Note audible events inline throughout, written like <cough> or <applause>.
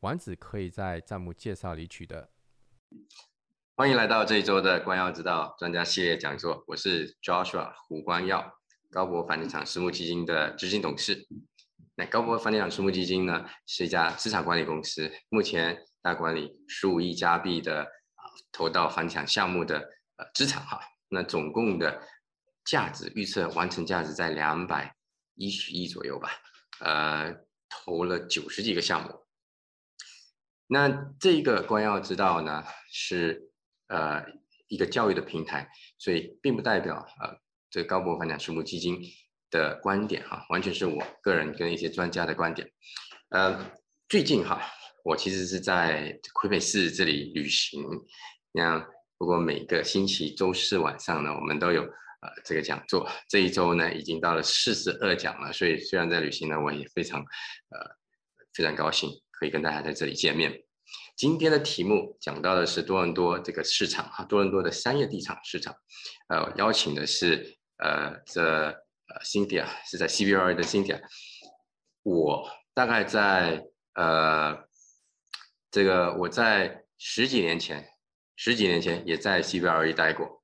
丸子可以在弹幕介绍里取得。欢迎来到这一周的关耀之道专家系列讲座，我是 Joshua 胡光耀，高博房地产私募基金的执行董事。那高博房地产私募基金呢，是一家资产管理公司，目前大管理十五亿加币的啊投到房地产项目的呃资产哈，那总共的价值预测完成价值在两百一十亿左右吧，呃，投了九十几个项目。那这一个关要知道呢，是呃一个教育的平台，所以并不代表呃这个高博房产私募基金的观点哈，完全是我个人跟一些专家的观点。呃，最近哈，我其实是在魁北市这里旅行，那不过每个星期周四晚上呢，我们都有呃这个讲座，这一周呢已经到了四十二讲了，所以虽然在旅行呢，我也非常呃非常高兴。可以跟大家在这里见面。今天的题目讲到的是多伦多这个市场哈，多伦多的商业地产市场。呃，邀请的是呃这呃 Cynthia 是在 CBRE 的 Cynthia。我大概在呃这个我在十几年前，十几年前也在 CBRE 待过。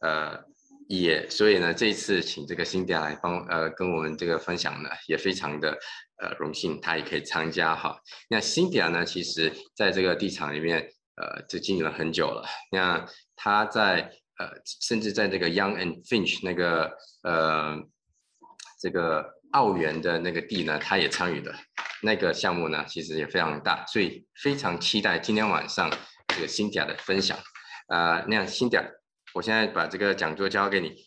呃，也所以呢，这一次请这个 Cynthia 来帮呃跟我们这个分享呢，也非常的。呃，荣幸他也可以参加哈。那 Cynthia 呢，其实在这个地产里面，呃，就经营了很久了。那他在呃，甚至在这个 Young and Finch 那个呃，这个澳元的那个地呢，他也参与的。那个项目呢，其实也非常大，所以非常期待今天晚上这个 Cynthia 的分享。啊，那样 Cynthia，我现在把这个讲座交给你。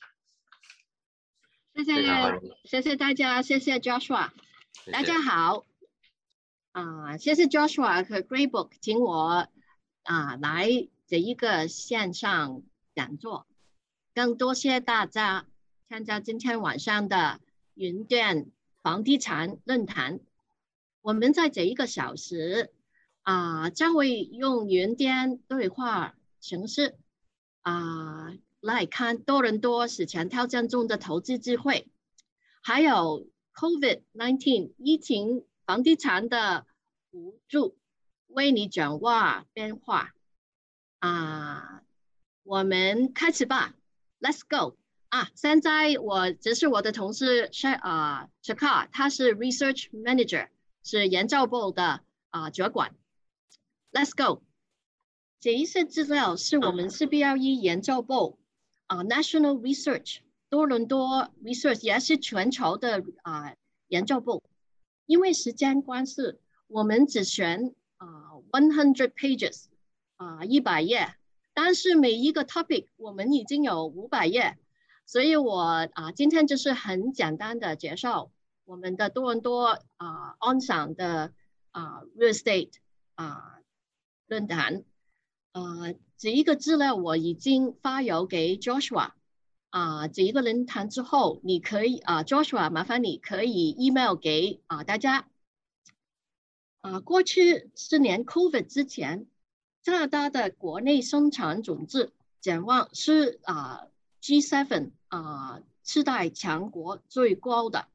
谢谢，谢谢大家，谢谢 Joshua。大家好，啊，谢谢 Joshua 和 Greybook 请我啊来这一个线上讲座，更多谢大家参加今天晚上的云店房地产论坛。我们在这一个小时啊，将会用云店对话形式啊来看多伦多史前挑战中的投资机会，还有。COVID-19 疫情房地产的辅助，为你掌握变化啊！我们开始吧，Let's go 啊！现在我这是我的同事 Sh 啊 Shaka，他是 Research Manager，是研究部的啊主管。Let's go，这一些资料是我们 CBRE 研究部啊 National Research。多伦多 research 也是全球的啊研究部，因为时间关系，我们只选啊 one hundred pages 啊一百页，但是每一个 topic 我们已经有五百页，所以我啊今天就是很简单的介绍我们的多伦多啊 on 上的啊 real estate 啊论坛，啊这一个资料我已经发邮给 Joshua。啊，这一个论坛之后，你可以啊，Joshua，麻烦你可以 email 给啊大家。啊，过去四年 COVID 之前，加拿大的国内生产总值展望是啊 G7 啊次代强国最高的。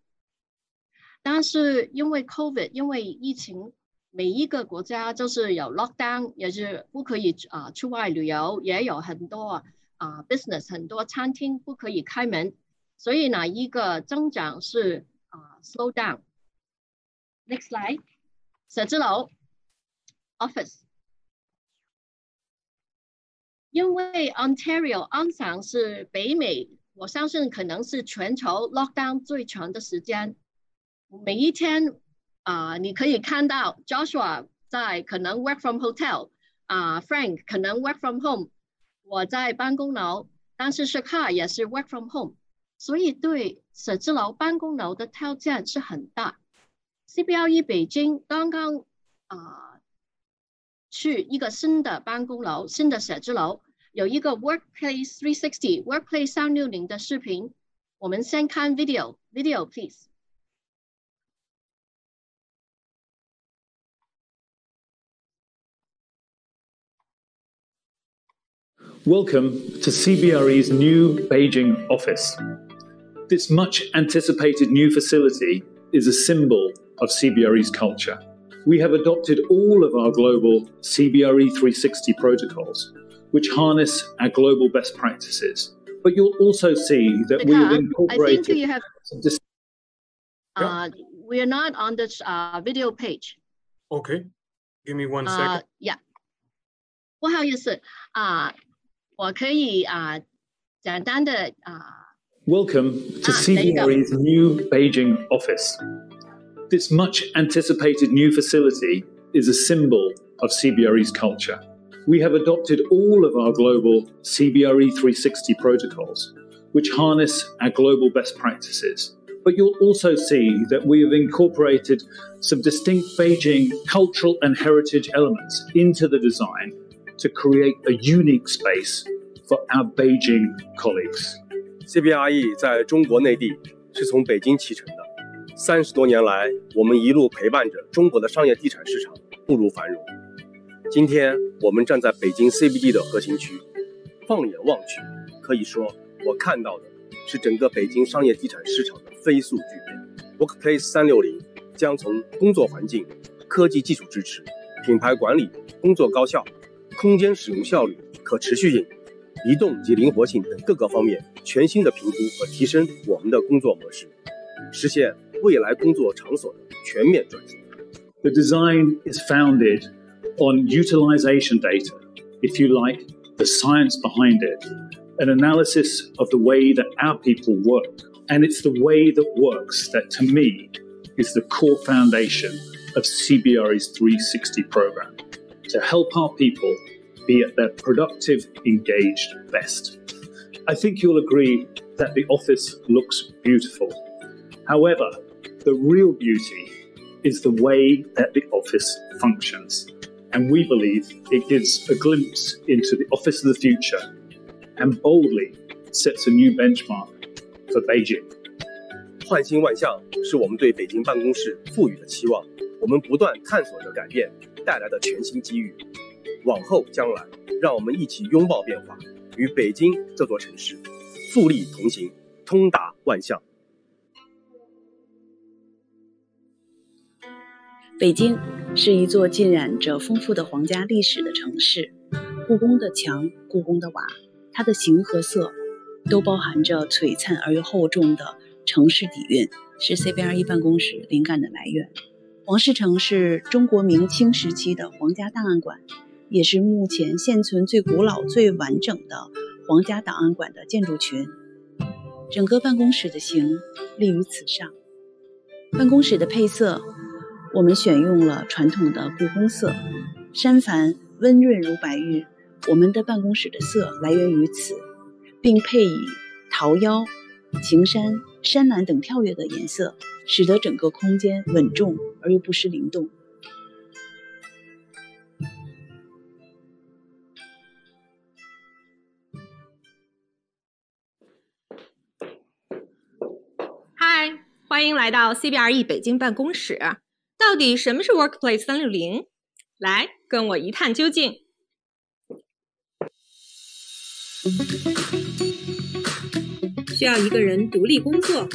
但是因为 COVID，因为疫情，每一个国家就是有 lockdown，也是不可以啊出外旅游，也有很多。啊，business 很多餐厅不可以开门，所以呢，一个增长是啊，slow down。Next slide，写字楼，office。因为 Ontario 安省是北美，我相信可能是全球 lockdown 最长的时间。每一天啊，你可以看到 Joshua 在可能 work from hotel，啊，Frank 可能 work from home。我在办公楼，但是是 car 也是 work from home，所以对写字楼办公楼的挑战是很大。CBLE 北京刚刚啊去一个新的办公楼、新的写字楼，有一个 Workplace 360 Workplace 三六零的视频。我们先看 video，video please。Welcome to CBRE's new Beijing office. This much anticipated new facility is a symbol of CBRE's culture. We have adopted all of our global CBRE 360 protocols, which harness our global best practices. But you'll also see that we have incorporated. I think you have. Uh, we are not on this uh, video page. Okay, give me one second. Uh, yeah. 不好意思啊， 我可以啊，简单的啊。Welcome to CBRE's new Beijing office. This much anticipated new facility is a symbol of CBRE's culture. We have adopted all of our global CBRE 360 protocols, which harness our global best practices. But you'll also see that we have incorporated some distinct Beijing cultural and heritage elements into the design to create a unique space for our Beijing colleagues. CBRE 在中国内地是从北京启程的。三十多年来，我们一路陪伴着中国的商业地产市场步入繁荣。今天，我们站在北京 CBD 的核心区，放眼望去，可以说我看到的是整个北京商业地产市场的飞速巨变。Workplace 三六零将从工作环境、科技技术支持、品牌管理、工作高效、空间使用效率、可持续性。移动及灵活性等各个方面全新的评估和提升我们的工作模式，实现未来工作场所的全面转型。The design is founded on utilization data, if you like, the science behind it, an analysis of the way that our people work. And it's the way that works that, to me, is the core foundation of CBRE's 360 program to help our people be at their productive, engaged best. I think you'll agree that the office looks beautiful. However, the real beauty is the way that the office functions. And we believe it gives a glimpse into the office of the future and boldly sets a new benchmark for Beijing. 焕新万象是我们对北京办公室赋予的期望。我们不断探索着改变 带来的全新机遇。往后将来，让我们一起拥抱变化，与北京这座城市富力同行，通达万象。北京是一座浸染着丰富的皇家历史的城市，故宫的墙、故宫的瓦，它的形和色，都包含着璀璨而又厚重的城市底蕴，是 CBRE 办公室灵感的来源。皇室城是中国明清时期的皇家档案馆。也是目前现存最古老、最完整的皇家档案馆的建筑群。整个办公室的形立于此上。办公室的配色，我们选用了传统的故宫色，山繁温润如白玉。我们的办公室的色来源于此，并配以桃夭、晴山、山蓝等跳跃的颜色，使得整个空间稳重而又不失灵动。嗨欢迎来到 CBRE 北京办公室。到底什么是 Workplace 三六零？来跟我一探究竟。需要一个人独立工作，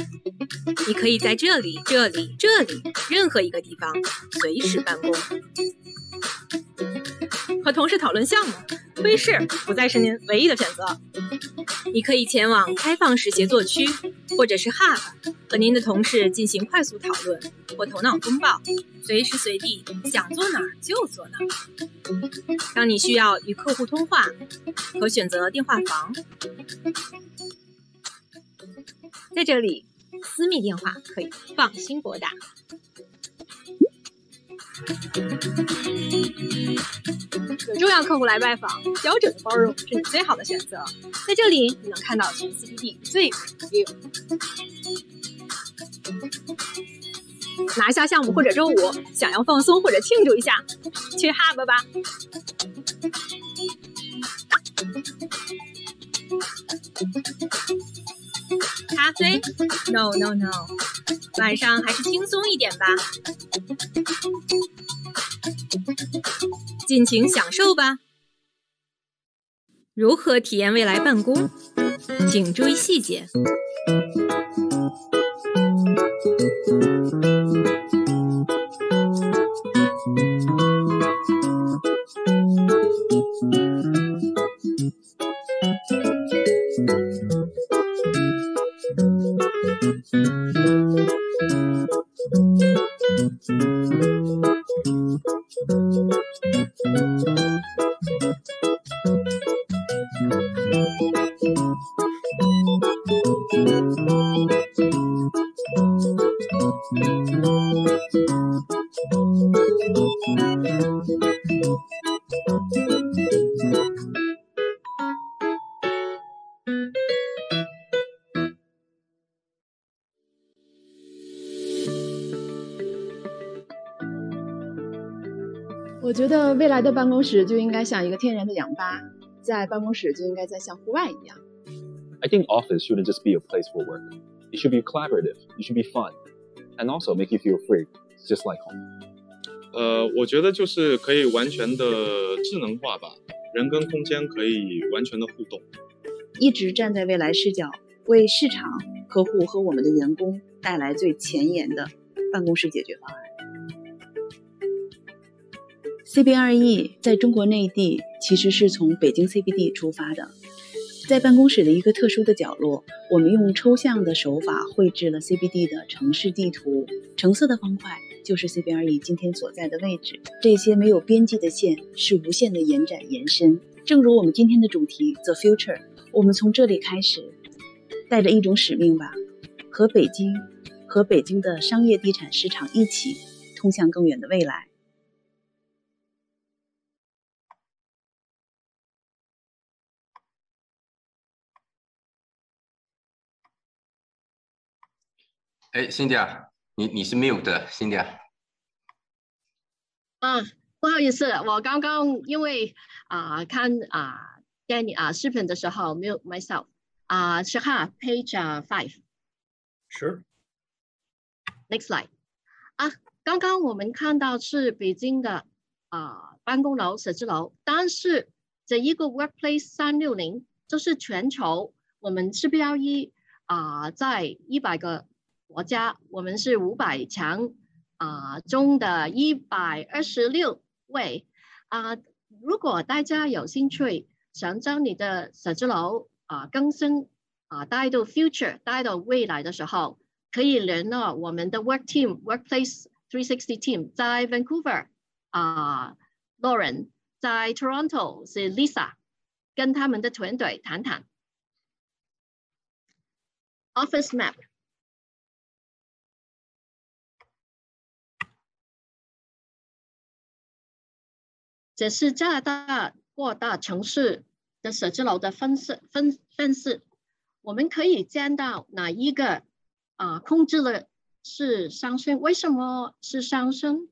你可以在这里、这里、这里任何一个地方随时办公。和同事讨论项目，会议室不再是您唯一的选择。你可以前往开放式协作区，或者是 Hub，和您的同事进行快速讨论或头脑风暴，随时随地想坐哪儿就坐哪儿。当你需要与客户通话，可选择电话房，在这里，私密电话可以放心拨打。有重要客户来拜访，标准的包容是你最好的选择。在这里，你能看到全 CBD 最美的。拿下项目或者周五，想要放松或者庆祝一下，去 Hub 吧。咖啡？No No No，晚上还是轻松一点吧，尽情享受吧。如何体验未来办公？请注意细节。我 来的办公室就应该像一个天然的氧吧，在办公室就应该在像户外一样。I think office shouldn't just be a place for work. It should be collaborative. It should be fun, and also make you feel free, just like home. 呃，我觉得就是可以完全的智能化吧，人跟空间可以完全的互动。一直站在未来视角，为市场、客户和我们的员工带来最前沿的办公室解决方案。 CBRE 在中国内地其实是从北京 CBD 出发的，在办公室的一个特殊的角落，我们用抽象的手法绘制了 CBD 的城市地图，橙色的方块就是 CBRE 今天所在的位置。这些没有边际的线是无限的延展延伸，正如我们今天的主题 The Future，我们从这里开始，带着一种使命吧，和北京，和北京的商业地产市场一起，通向更远的未来。哎，Cindy，你你是 mute 的，Cindy。啊，不好意思，我刚刚因为啊看啊电影啊视频的时候 mute myself。啊，是哈，page five。Sure。Next slide。啊，刚刚我们看到是北京的啊办公楼、写字楼，但是这一个 Workplace 三六零就是全球我们 CBLE 啊在一百个。国家，我们是五百强啊中的一百二十六位啊。如果大家有兴趣，想将你的写字楼啊更新啊带到 future 带到未来的时候，可以联络我们的 work team workplace three sixty team 在 Vancouver 啊，Lauren 在 Toronto 是 Lisa，跟他们的团队谈谈 office map。这是加拿大各大城市的写字楼的分式分分式，我们可以见到哪一个啊控制了是上升？为什么是上升？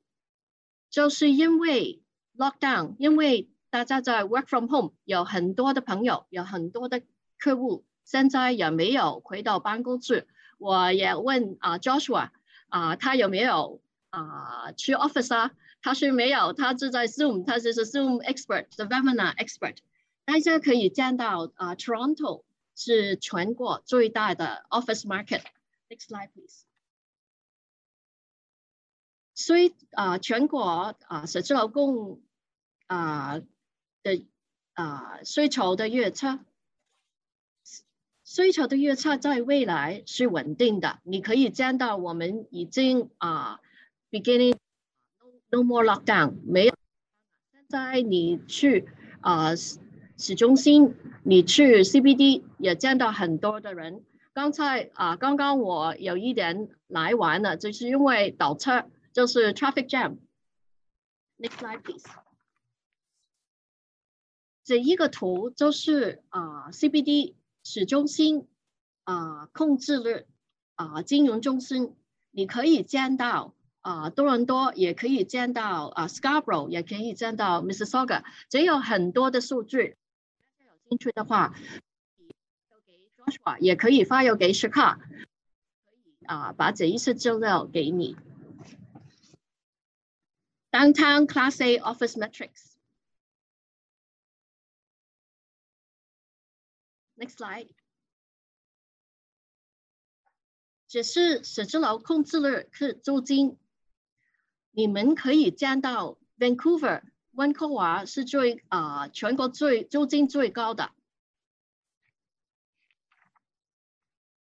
就是因为 lockdown，因为大家在 work from home，有很多的朋友，有很多的客户，现在也没有回到办公室。我也问啊 Joshua 啊，他有没有啊去 office 啊？他是没有，他是在 Zoom，他就是 Zoom expert，the webinar expert。大家可以见到啊，Toronto 是全国最大的 office market。Next slide please。所以啊，全国啊写字楼供啊的啊需求的预测，需求的预测在未来是稳定的。你可以见到我们已经啊 beginning。No more lockdown，没有。现在你去啊市中心，你去 CBD 也见到很多的人。刚才啊，刚刚我有一点来晚了，就是因为倒车，就是 traffic jam。Next slide please。这一个图就是啊 CBD 市中心啊控制了啊金融中心你可以见到啊多伦多，也可以见到啊 Scarborough，也可以见到 Mississauga，这有很多的数据。大家有兴趣的话，给 Joshua，也可以发邮给 Shika，可以啊把这一些资料给你。Downtown Class A Office Metrics。Next slide。只是写字楼控制了是租金，你们可以见到 Vancouver 温哥华是最啊全国最租金最高的。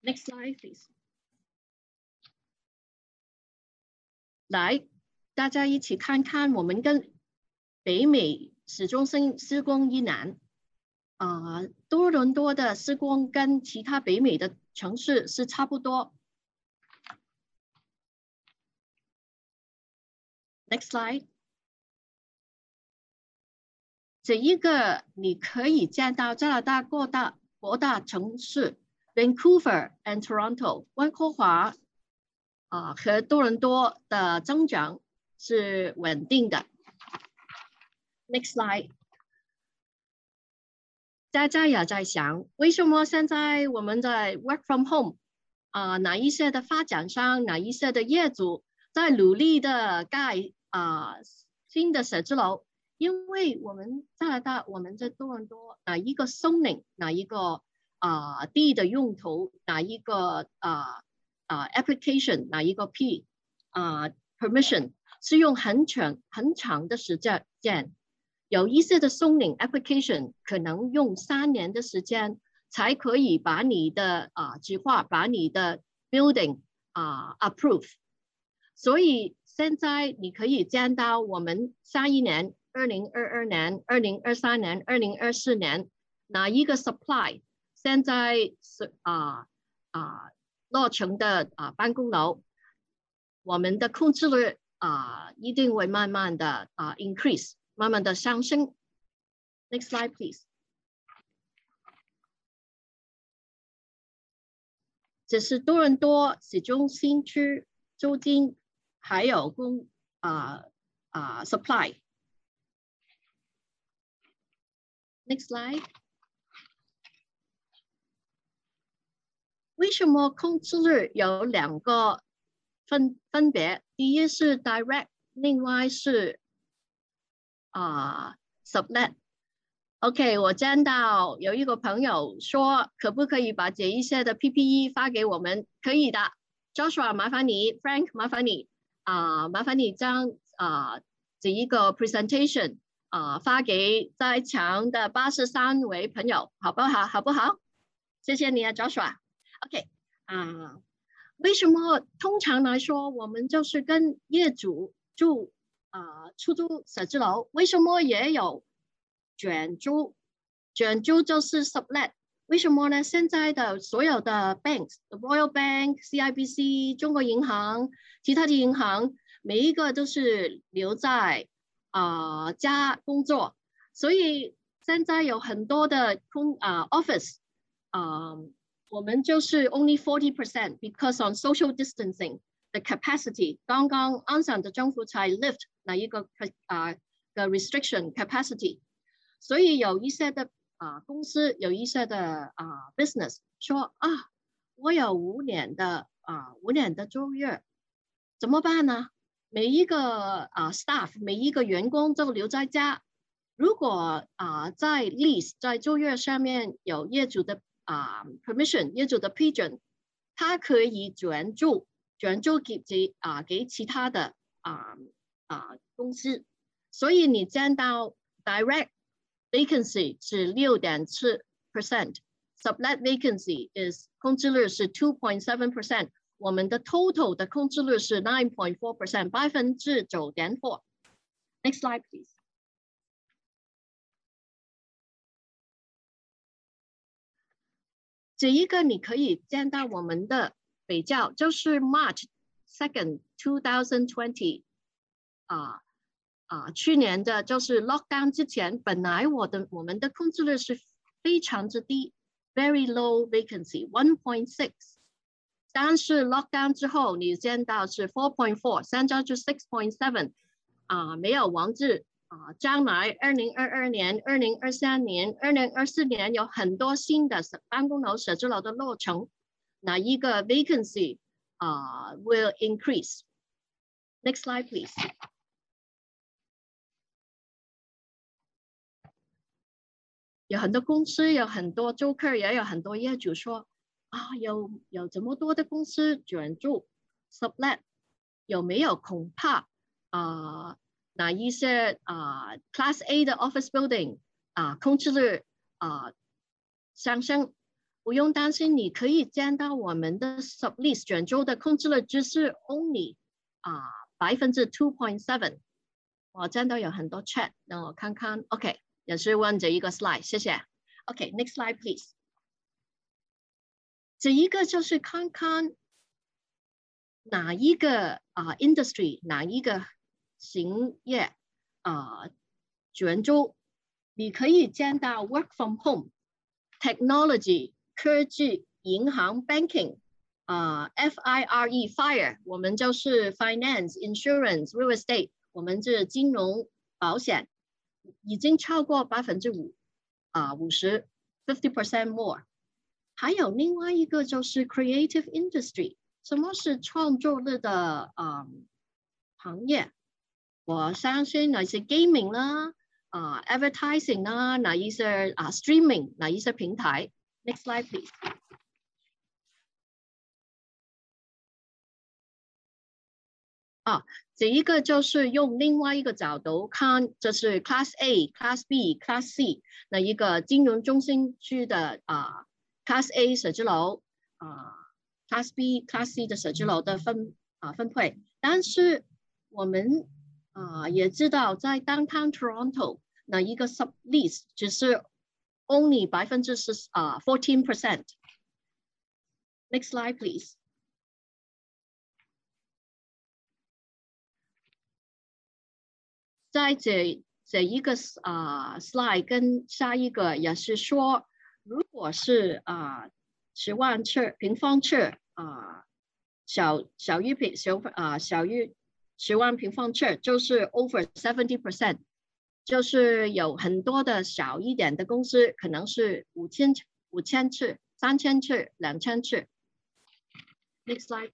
Next slide, please。来，大家一起看看我们跟北美市中心施工一难。啊，多伦多的施工跟其他北美的城市是差不多。Next slide。这一个你可以见到加拿大各大各大城市，Vancouver and Toronto，温哥华啊和多伦多的增长是稳定的。Next slide。大家也在想，为什么现在我们在 work from home 啊？哪一些的发展商，哪一些的业主在努力的盖啊新的写字楼？因为我们加拿大，我们在多伦多哪一个 zoning，哪一个啊地的用途，哪一个啊啊 application，哪一个 P 啊 permission 是用很长很长的时间。有一些的 zoning application 可能用三年的时间才可以把你的啊计划，把你的 building 啊 approve。所以现在你可以见到我们下一年，二零二二年、二零二三年、二零二四年哪一个 supply 现在是啊啊落成的啊办公楼，我们的控制率啊一定会慢慢的啊 increase。慢慢的上升。Next slide, please。这是多伦多市中心区租金还有供啊啊 supply。Next slide。为什么控制率有两个分分别？第一是 direct，另外是啊，sublet，OK，我见到有一个朋友说，可不可以把这一些的 PPE 发给我们？可以的，Joshua，麻烦你，Frank，麻烦你，啊，麻烦你将啊这一个 presentation 啊发给在场的八十三位朋友，好不好？好不好？谢谢你啊，Joshua。OK，啊，为什么通常来说，我们就是跟业主住？啊，出租写字楼为什么也有卷租？卷租就是 sublet。为什么呢？现在的所有的 banks，Royal Bank、CIBC、中国银行、其他的银行，每一个都是留在啊家工作，所以现在有很多的空啊 office 啊，我们就是 only forty percent，because on social distancing。the capacity 刚刚安省的政府才 lift 那一个啊的 restriction capacity，所以有一些的 啊公司有一些的啊 business 说啊，我有五年的啊五年的租约，怎么办呢？每一个啊 staff 每一个员工都留在家，如果啊在 lease 在租约上面有业主的啊 permission 业主的批准，他可以转租。转租给这啊给其他的啊啊公司，所以你见到 direct vacancy 是六点四 percent，sublet vacancy is 空置率是 two point seven percent，我们的 total 的空置率是 nine point four percent，百分之九点 four。Next slide please。这一个你可以见到我们的。比较就是 March second two thousand twenty 啊 啊，去年的就是 lockdown 之前，本来我的我们的控制率是非常之低，very low vacancy one point six，但是 lockdown 之后，你见到是 four point four，现在就 six point seven，啊，没有王志啊。将来二零二二年、二零二三年、二零二四年有很多新的办公楼、写字楼的落成，那一个 vacancy 啊 will increase。Next slide, please. 有很多公司，有很多租客，也有很多业主说。啊，有有这么多的公司转住 sublet，有没有恐怕啊？哪一些啊 Class A 的 office building 啊，空置率啊上升，不用担心，你可以见到我们的 sublease 转租的空置率只是 only 啊百分之 two point seven。我见到有很多 chat，让我看看，OK，也是问这一个 slide，谢谢。OK，next slide please。这一个就是看看哪一个啊 industry 哪一个行业啊卷轴，你可以见到 work from home、technology 科技、银行 banking 啊 FIRE fire 我们就是 finance、insurance、real estate 我们是金融保险，已经超过百分之五啊五十 fifty percent more。还有另外一个就是 creative industry，什么是创作类的啊行业？我相信那些 gaming 啦，啊 advertising 啦，哪一些啊 streaming 哪一些平台？Next slide please。啊，这一个就是用另外一个角度看，这是 Class A、Class B、Class C 那一个金融中心区的啊。Class A 写字楼啊，Class B、Class C 的写字楼的分啊分配，但是我们啊也知道，在 Downtown Toronto 那一个 sublease 只是 only 百分之十啊 fourteen percent。Next slide please。在这这一个啊 slide 跟下一个也是说。如果是啊十万尺平方尺啊小小于平小啊小于十万平方尺，就是 over seventy percent，就是有很多的小一点的公司，可能是五千五千次、三千次、两千次。Next slide.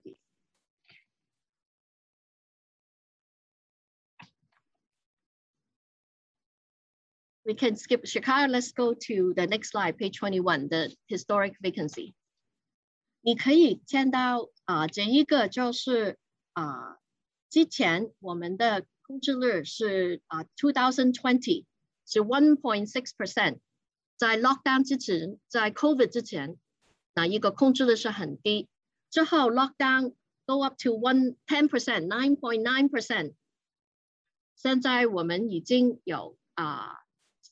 we can skip Chicago. Let's go to the next slide, page 21, the historic vacancy. 你可以见到啊，这一个就是啊，之前我们的空置率是啊，2020是 1.6 percent，在 lockdown 之前，在 COVID 之前，那一个空置率是很低。之后 lockdown go up to one ten percent, nine point nine percent。现在我们已经有啊。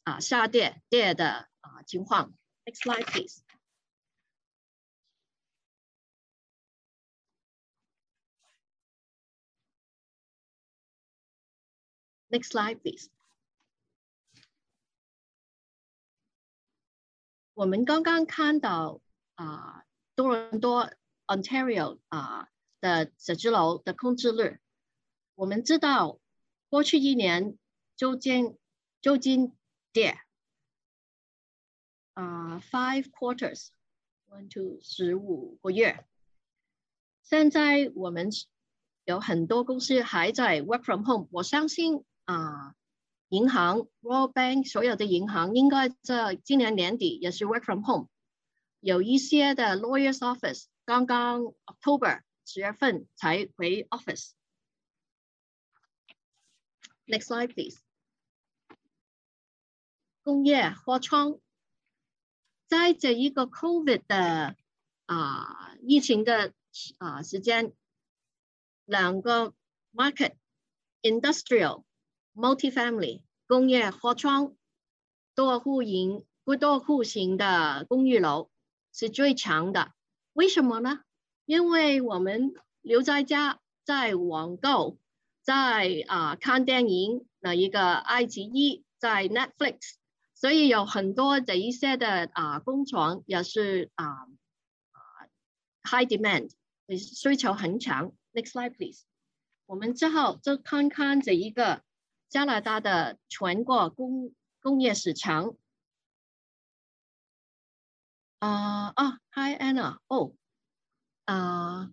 啊下跌跌的啊情况。Next slide, please. Next slide, please. 我们刚刚看到啊多伦多 Ontario 啊的写字楼的空置率，我们知道过去一年租金租金跌，啊，five quarters，one to 十五个月。现在我们有很多公司还在 work from home，我相信啊，银行 Royal Bank 所有的银行应该在今年年底也是 work from home。有一些的 lawyers office 刚刚 October 十月份才回 office。Next slide, please. 工业货仓，在这一个 COVID 的啊疫情的啊时间，两个 market，industrial、multifamily 工业货仓多户型不多户型的公寓楼是最强的。为什么呢？因为我们留在家，在网购，在啊看电影，那一个爱奇艺，在 Netflix。所以有很多这一些的啊工厂也是啊啊 high demand，需求很强。Next slide please。我们之后就看看这一个加拿大的全国工工业市场。啊啊，Hi Anna，哦，啊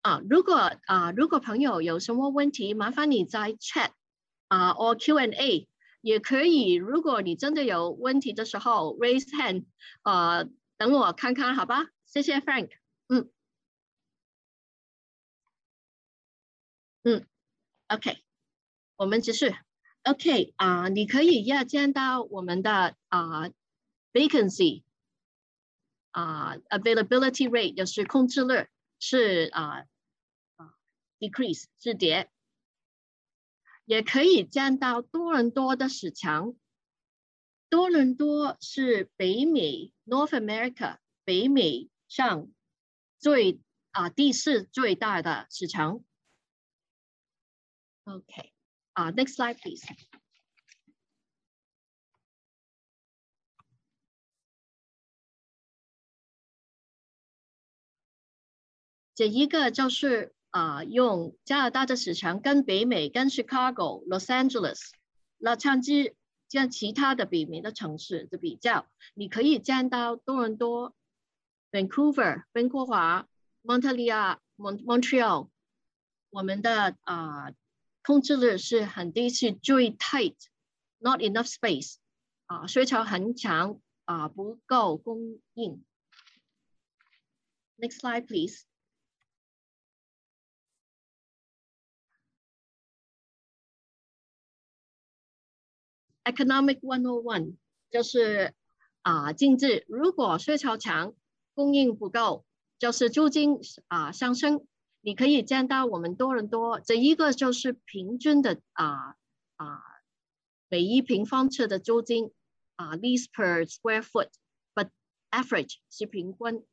啊，如果啊如果朋友有什么问题，麻烦你在 chat 啊 or Q and A 也可以。如果你真的有问题的时候，raise hand，呃，等我看看，好吧？谢谢 Frank，嗯。嗯，OK，我们继续。OK 啊，你可以要见到我们的啊 vacancy 啊 availability rate 就是控制率是啊啊 decrease 是跌，也可以见到多伦多的市场。多伦多是北美 North America 北美上最啊第四最大的市场。OK，啊 next slide, please. 这一个就是啊、用加拿大的市场跟北美、跟 Chicago、Los Angeles、洛杉矶这样其他的北美的城市的比较，你可以见到多伦多、Vancouver、温哥华、Montreal、Montreal，我们的啊。呃控制率是很低，是最 tight，not enough space，啊，需求很强，啊，不够供应。Next slide, please. Economic one o one 就是啊，经济如果需求强，供应不够，就是租金啊上升。你可以见到我们多伦多这一个就是平均的啊啊每一平方尺的租金啊 lease per square foot，but average 是平均，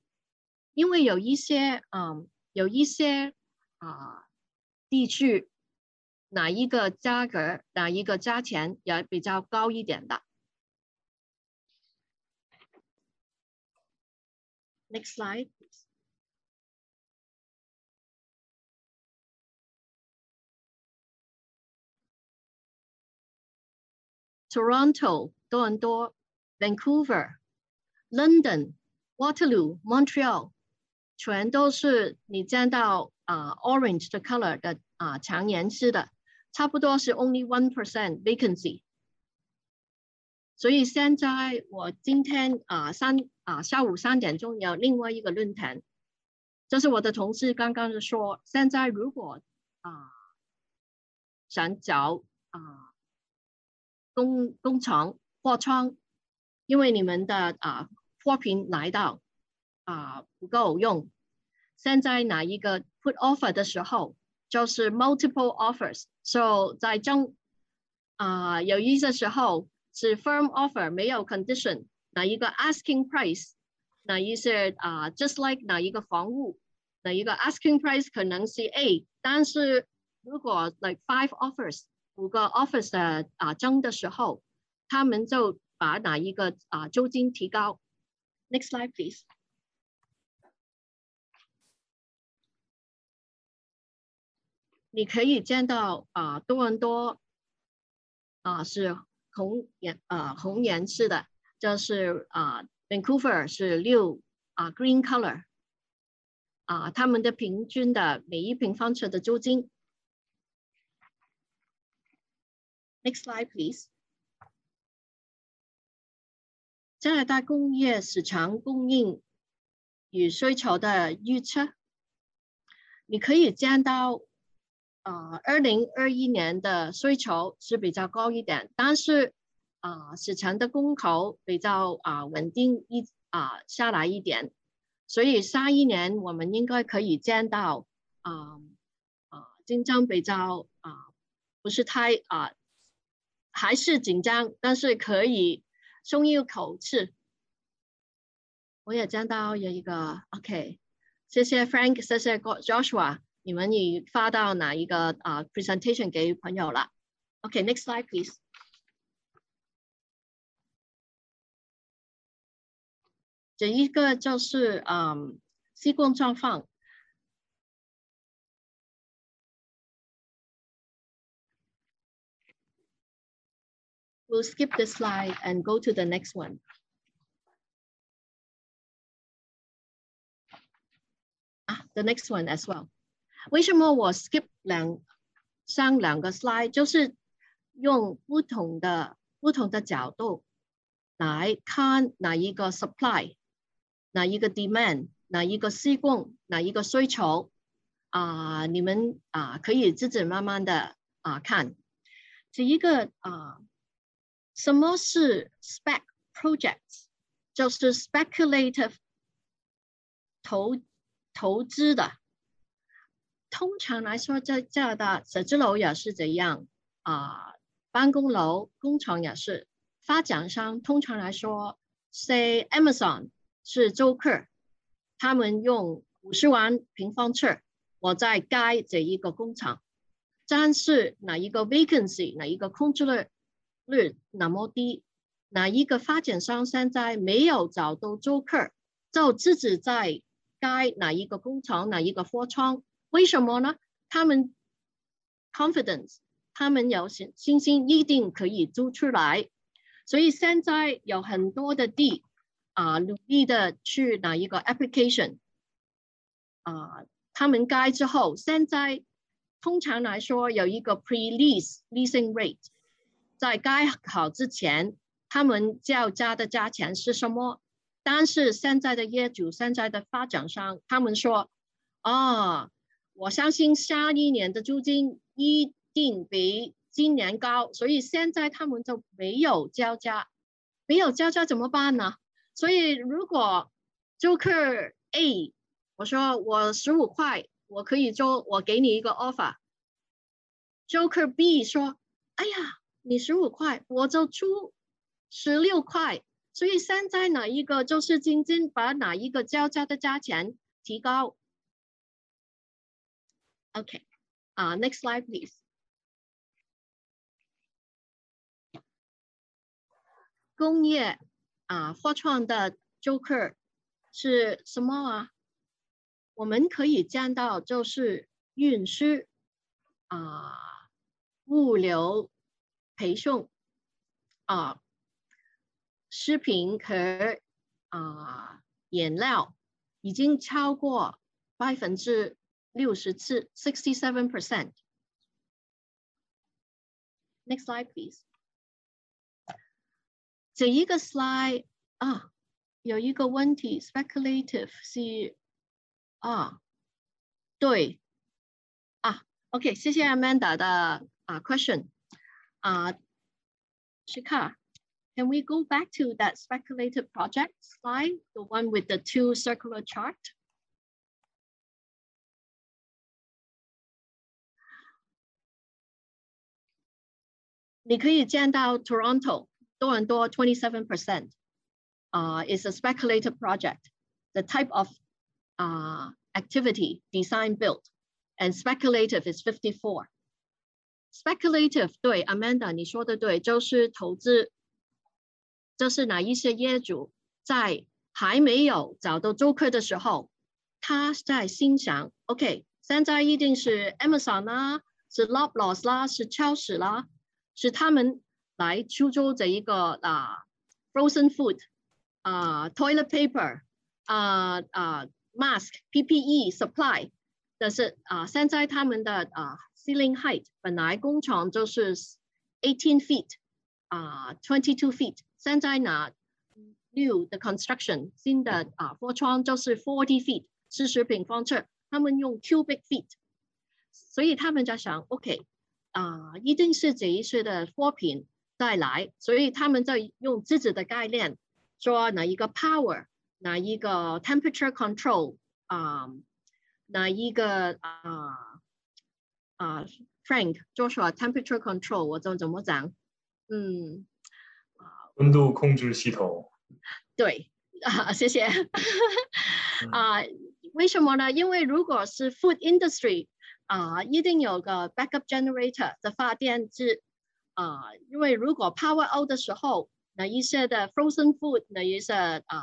因为有一些嗯有一些啊地区哪一个价格哪一个价钱也比较高一点的。Next slide. Toronto、多伦多、Vancouver、London、Waterloo、Montreal，全都是你见到啊、orange 的 color 的啊、uh, 强颜色的，差不多是 only one percent vacancy。所以现在我今天啊、三啊、下午三点钟有另外一个论坛，就是我的同事刚刚就说，现在如果啊想找啊。工工厂货仓，因为你们的啊货品来到啊不够用，现在哪一个 put offer 的时候，就是 multiple offers。So 在中啊有一些时候是 firm offer 没有 condition，哪一个 asking price，哪一些啊 just like 哪一个房屋，哪一个 asking price 可能是 A，但是如果 like five offers。五个 office 的啊争的时候，他们就把哪一个啊租金提高。Next slide, please. 你可以见到啊多伦多啊是红颜啊红颜色的，就是啊 Vancouver 是六啊 green color 啊，他们的平均的每一平方尺的租金。Next slide, please. 加拿大工业市场供应与需求的预测，你可以见到，啊，二零二一年的需求是比较高一点，但是啊，市场的供求比较啊稳定一啊下来一点，所以下一年我们应该可以见到啊啊竞争比较啊不是太啊。还是紧张，但是可以松一口气。我也见到有一个，OK，谢谢 Frank，谢谢 Joshua，你们已发到哪一个啊 presentation 给朋友了？OK，next slide please。这一个就是嗯 施工状况。We'll skip this slide and go to the next one. 啊，the next one as well。 为什么我 skip 两上两个 slide？就是用不同的不同的角度来看哪一个 supply，哪一个 demand，哪一个施工，哪一个需求啊？你们啊可以自己慢慢的啊看。这一个啊。什么是 spec projects？就是 speculative 投投资的。通常来说，在加拿大写字楼也是这样啊，办公楼、工厂也是。发展商通常来说，say Amazon 是租客，他们用五十万平方尺，我在盖这一个工厂，但是哪一个 vacancy，哪一个空置率？率那么低，哪一个发展商现在没有找到租客，就自己在该哪一个工厂、哪一个货仓？为什么呢？他们 confidence，他们有信信心一定可以租出来，所以现在有很多的地啊，努力的去哪一个 application 啊，他们盖之后，现在通常来说有一个 pre-lease leasing rate。在盖好之前，他们叫价的价钱是什么？但是现在的业主、现在的发展商，他们说：“啊，我相信下一年的租金一定比今年高，所以现在他们就没有交加。没有交加怎么办呢？所以如果租客 A，我说我十五块，我可以租，我给你一个 offer。租客 B 说：“哎呀。”你十五块，我就出十六块，所以现在哪一个就是仅仅把哪一个交加的价钱提高？OK，啊，Next slide please。工业啊，货创的 Joker 是什么啊？我们可以见到就是运输啊，物流。培训啊，食品和啊饮料已经超过百分之 六十次，sixty seven percent。Next slide, please。这一个 slide 啊，有一个问题，speculative 是啊，对啊，OK，谢谢 Amanda 的啊 question。uh, Shikha, can we go back to that speculative project slide, the one with the two circular chart? 你可以见到 Toronto 多伦多 twenty-seven percent 啊 is a speculative project. The type of uh, activity, design built, and speculative is 54. speculative 对 Amanda 你说的对，就是投资，就是哪一些业主在还没有找到租客的时候，他在心想，OK，现在一定是 Amazon 啦，是 Loblaws 啦，是超市啦，是他们来出租这一个啊 frozen food 啊 toilet paper 啊啊 mask PPE supply，但是啊现在他们的啊 ceiling height 本来工厂就是 eighteen feet 啊 twenty two feet，现在呢 new 的 construction 新的啊货窗就是 forty feet 四十平方尺，他们用 cubic feet，所以他们在想 OK 啊，一定是这一次的货品带来，所以他们在用自己的概念说哪一个 power，哪一个 temperaturecontrol，啊，哪一个啊啊 Frank，就说 temperaturecontrol，我怎么怎么讲，嗯，啊，温度控制系统，对，啊，谢谢，<laughs> 啊，为什么呢？因为如果是 food industry。啊，一定有个 backup generator 的发电机啊，因为如果 power out 的时候，那一些的 frozen food 那一些啊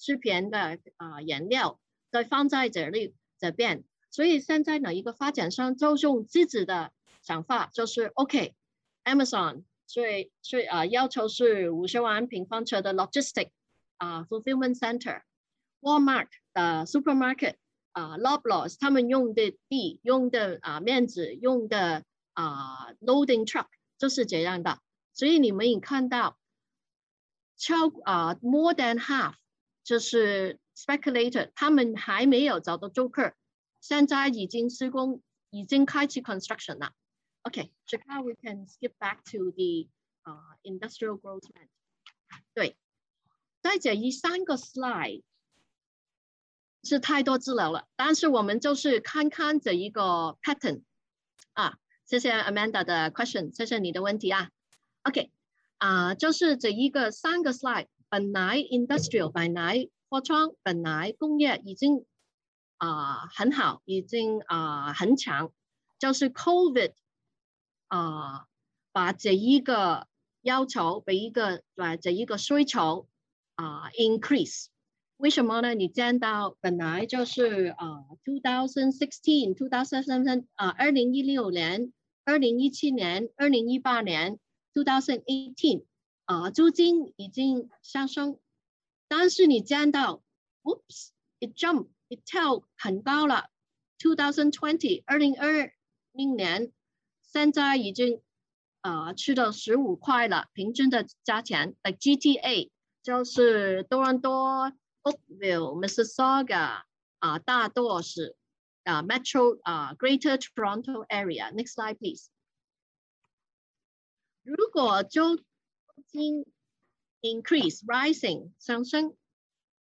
食品的啊原料再放在这里这边。所以现在呢，一个发展商就用自己的想法，就是 OK，Amazon 所以所以啊要求是五十万平方尺的 logistic 啊 fulfillment center，Walmart 的 supermarket 啊 lobloss 他们用的地用的啊面子用的啊 loading truck 就是这样的。所以你们也看到超啊 more than half 就是 speculator 他们还没有找到租客。现在已经施工，已经开始 construction 了。OK，这个 we can skip back to the 啊 industrial growth plan。对，在这一三个 slide 是太多资料了，但是我们就是看看这一个 pattern 啊。谢谢 Amanda 的 question，谢谢你的问题啊。OK，啊，就是这一个三个 slide，本来 industrial 本来货仓本来工业已经。啊，很好，已经啊很强，就是 COVID 啊，把这一个要求，把一个对这一个需求啊 increase。为什么呢？你见到本来就是啊，two thousand sixteen, two thousand seven，啊，二零一六年、二零一七年、二零一八年，two thousand eighteen 啊，租金已经上升，但是你见到，oops，it jump。跳很高了，two thousand twenty 二零二零年，现在已经啊去到十五块了，平均的价钱。like GTA 就是多伦多、Oakville、Mississauga 啊，大多是啊 Metro 啊 Greater Toronto Area。Next slide please。如果租金 increase rising 上升。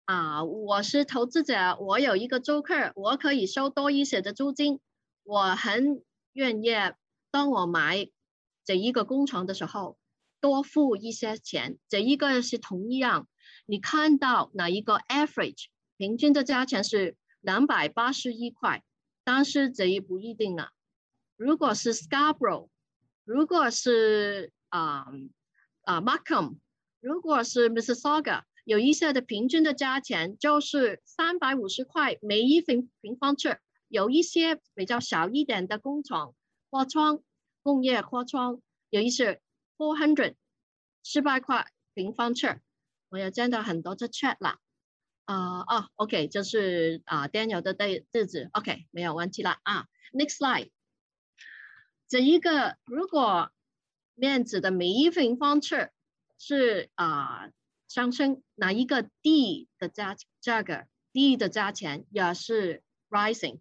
啊，我是投资者，我有一个租客，我可以收多一些的租金，我很愿意。当我买这一个工厂的时候，多付一些钱。这一个是同样，你看到哪一个 average 平均的价钱是两百八十一块，但是这也不一定啊。如果是 Scarborough，如果是啊啊 Markham，如果是 Mississauga。有一些的平均的价钱就是三百五十块每一平平方尺，有一些比较小一点的工厂货仓工业货仓，有一些 four hundred 四百块平方尺，我有见到很多的 chat 啦，啊哦，OK，就是啊 Daniel 的对地址，OK，没有问题了啊，Next slide，这一个如果面子的每一平方尺是啊。上升哪一个地的价价格，地的价钱也是 rising。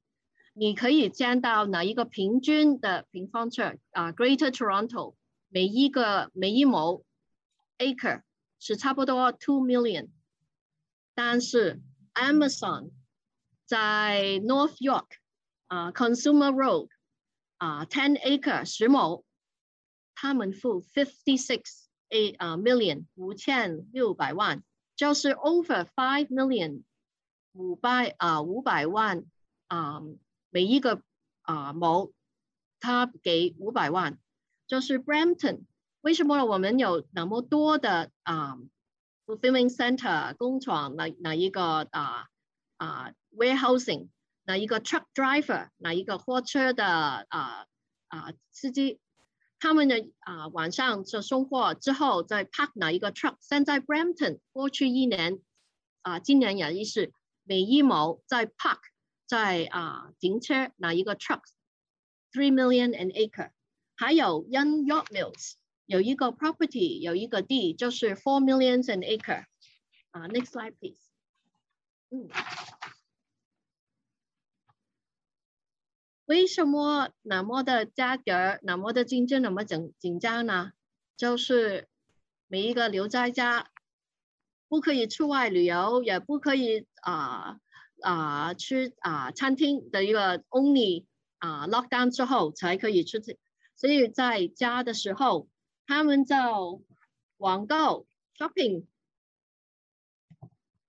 你可以见到哪一个平均的平方尺啊，Greater Toronto 每一个每一亩 acre 是差不多 two million，但是 Amazon 在 North York 啊 Consumer Road 啊 ten acre 十亩，他们付 fifty six。a 啊 million 五千六百万，就是 over five million 五百啊五百万啊每一个啊亩，他给五百万，就是 Brampton 为什么我们有那么多的啊 fulfilling center 工厂哪哪一个啊啊 warehousing 哪一个 truck driver 哪一个货车的啊啊司机。他们的啊晚上就送货之后再 park 哪一个 truck？现在 Brampton 过去一年啊，今年也是每一亩在 park 在啊停车哪一个 truck？Three million an acre。还有 Young York Mills 有一个 property 有一个地就是 four millions an acre。啊，next slide please。嗯。为什么那么的价格那么的竞争那么紧紧张呢？就是每一个留在家，不可以出外旅游，也不可以啊啊吃啊餐厅的一个 only 啊 lockdown 之后才可以出去，所以在家的时候，他们叫网购 shopping，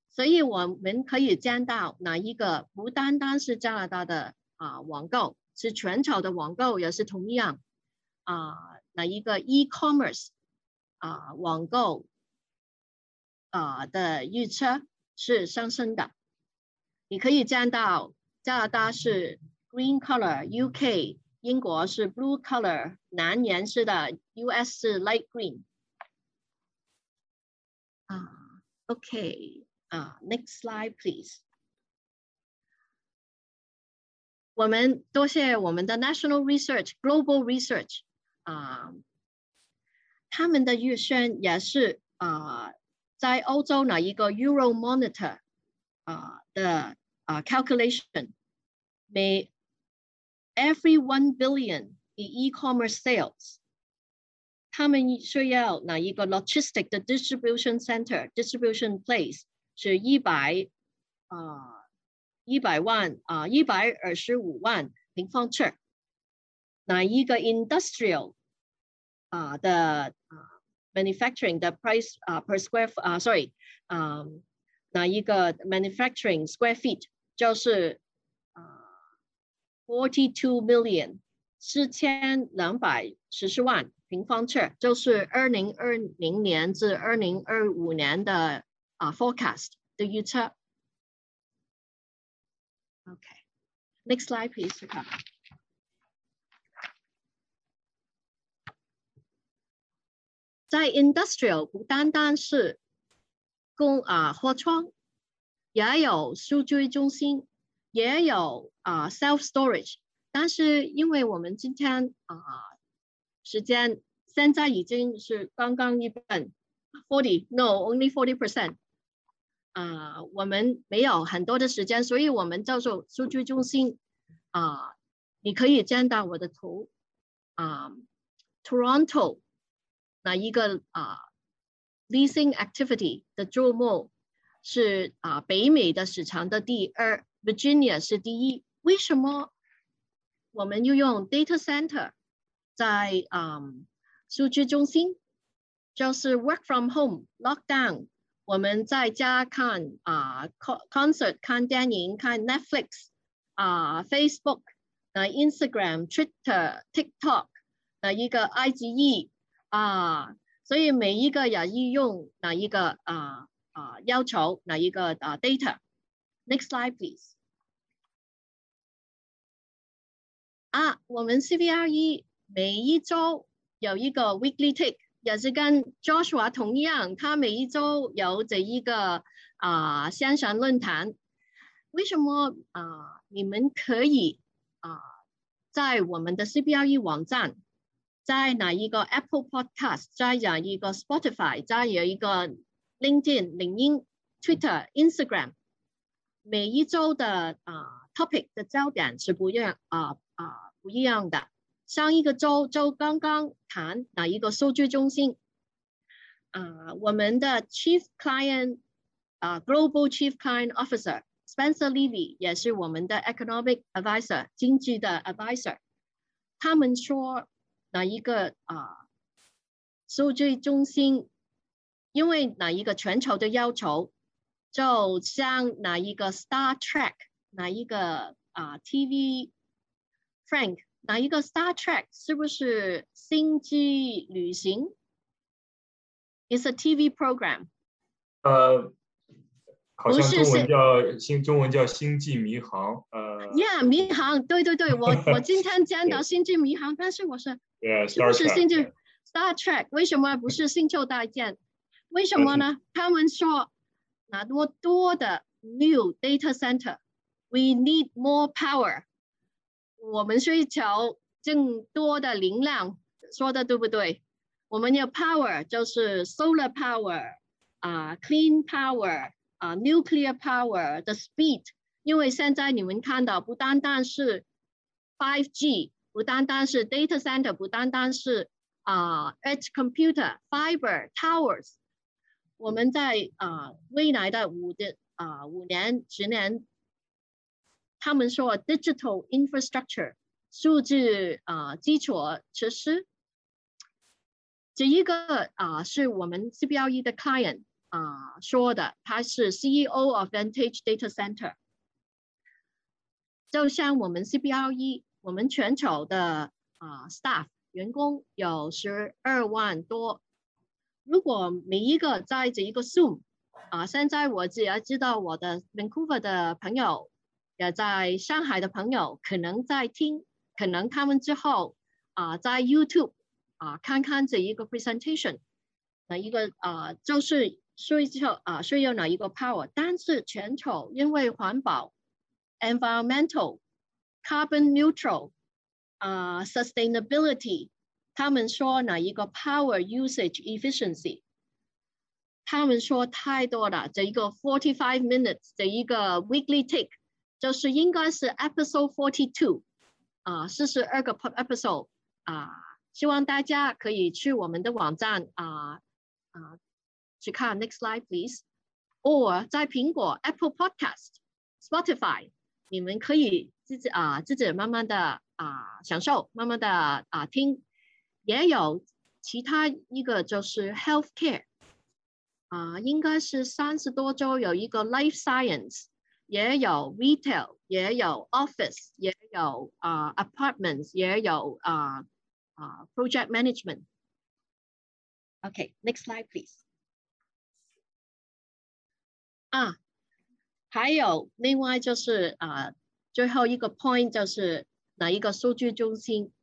所以我们可以见到哪一个不单单是加拿大的。啊，网购是全球的网购也是同样啊，哪一个 e-commerce 啊，网购啊的预测是上升的。你可以见到加拿大是 green color，UK 英国是 blue color 蓝颜色的，US 是 light green。啊，OK，啊，next slide please。我们多谢我们的 national research、global research 啊，他们的预算也是啊，在欧洲呢一个 Euro Monitor 啊的啊 calculation，每 every one billion in e-commerce sales，他们需要哪一个 logistic 的 distribution center distribution place 是一百啊。一百万啊，一百二十五万平方尺。哪一个 industrial 啊的啊 manufacturing 的 price 啊 per square 啊，sorry 啊，哪一个 manufacturing square feet 就是啊 forty two million 四千两百十四万平方尺，就是二零二零年至二零二五年的啊 forecast 的预测。OK，next slide, please. 在 industrial 不单单是工啊货仓，也有数据中心，也有啊 self storage。但是因为我们今天啊时间现在已经是刚刚一半，forty no only forty percent。啊，我们没有很多的时间，所以我们叫做数据中心。啊，你可以见到我的图。啊，Toronto 那一个啊，leasing activity 的周末是啊，北美的市场的第二，Virginia 是第一。为什么我们又用 data center 在啊数据中心？就是 work from home lockdown。我们在家看啊，concert 看电影看 Netflix 啊，Facebook 啊，Instagram、Twitter、TikTok 啊，一个 IGE 啊，所以每一个也用哪一个啊啊要求哪一个啊 data。Next slide please。啊，我们 CBRE 每一周有一个 weekly take。也是跟 Joshua 同样，他每一周有这一个啊线上论坛。为什么啊？你们可以啊，在我们的 CBRE 网站，在哪一个 Apple Podcast，在哪一个 Spotify，在有一个 LinkedIn、领英、Twitter、Instagram，每一周的啊 topic 的焦点是不一样啊啊不一样的。上一个周就刚刚谈哪一个数据中心啊？我们的 Chief Client 啊，Global Chief Client Officer Spencer Levy 也是我们的 Economic Advisor 经济的 Advisor。他们说哪一个啊数据中心？因为哪一个全球的要求，就像哪一个 Star Trek 哪一个啊 TV Frank。哪一个 Star Trek 是不是星际旅行？It's a TV program。呃，好像中文叫星，中文叫星际迷航。呃，Yeah，迷航，对对对，我 <laughs> 我今天见到星际迷航，但是我是是不是星际 Star Trek？为什么不是星球大战？为什么呢？他们说那么多的 new data center，we need more power。我们需求更多的能量，说的对不对？我们要 power 就是 solar power 啊，clean power 啊，nuclear power 的 speed。因为现在你们看到，不单单是 5G，不单单是 data center，不单单是啊 edge computer fiber towers。我们在啊未来的五的啊五年十年。他们说 digital infrastructure 数字啊基础设施，这一个啊是我们 CBLE 的 client 啊说的，他是 CEO of Vantage Data Center。就像我们 CBLE，我们全球的啊 staff 员工有十二万多，如果每一个在这一个 Zoom 啊，现在我只要知道我的 Vancouver 的朋友，也在上海的朋友可能在听，可能他们之后啊在 YouTube 啊看看这一个 presentation，那一个啊就是需要啊需要哪一个 power，但是全球因为环保 environmental carbon neutral 啊 sustainability，他们说哪一个 power usage efficiency。他们说太多了，这一个 forty five minutes 的一个 weekly take，就是应该是 episode forty two，啊，四十二个 episode，啊，希望大家可以去我们的网站啊啊去看 next slide please，or 在苹果 Apple Podcast、Spotify，你们可以自己啊自己慢慢的啊享受，慢慢的啊听，也有其他一个就是 health care。啊，应该是三十多周有一个 life science，也有 retail，也有 office，也有啊 apartments，也有啊啊 project management。OK，next slide please。啊，还有另外就是啊最后一个 point 就是哪一个数据中心，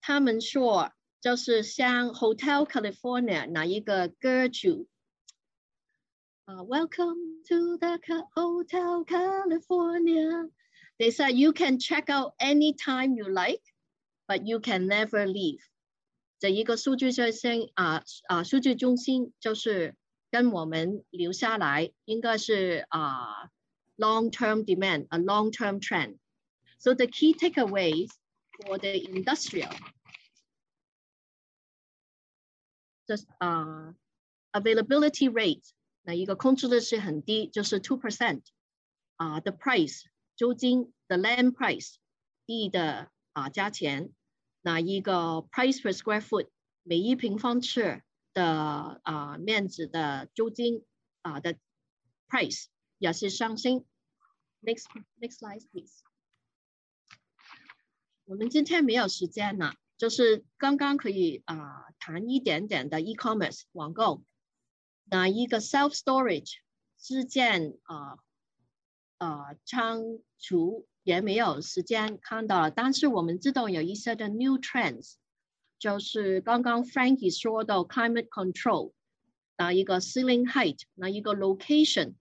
他们说。就是像 Hotel California 哪一个歌曲啊？Welcome to the Hotel California. They said you can check out anytime you like, but you can never leave. 这一个数据中心啊啊，数据中心就是跟我们留下来，应该是啊 long-term demand, a long-term trend. So the key takeaways for the industrial 啊，availability rate 那一个空置率是很低，就是 two percent 啊，the price 租金 the land price 地的啊价钱，那一个 price per square foot 每一平方尺的啊面积的租金啊的 price 也是上升。Next next slide please。我们今天没有时间了。就是刚刚可以啊谈一点点的 e-commerce 网购，那一个 self storage 之间啊啊仓储也没有时间看到了，但是我们知道有一些的 new trends，就是刚刚 Frankie 说到 climate control，那一个 ceiling height，那一个 location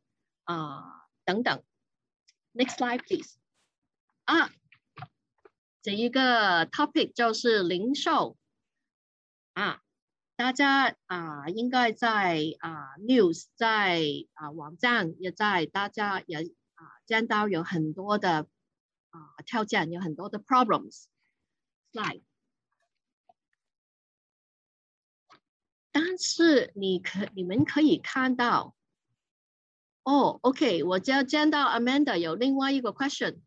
啊等等。Next slide please。啊。这一个 topic 就是零售啊，大家啊应该在啊 news 在啊网站也在，大家也啊见到有很多的啊挑战，有很多的 problems。slide，但是你可你们可以看到，哦，OK，我就见到 Amanda 有另外一个 question。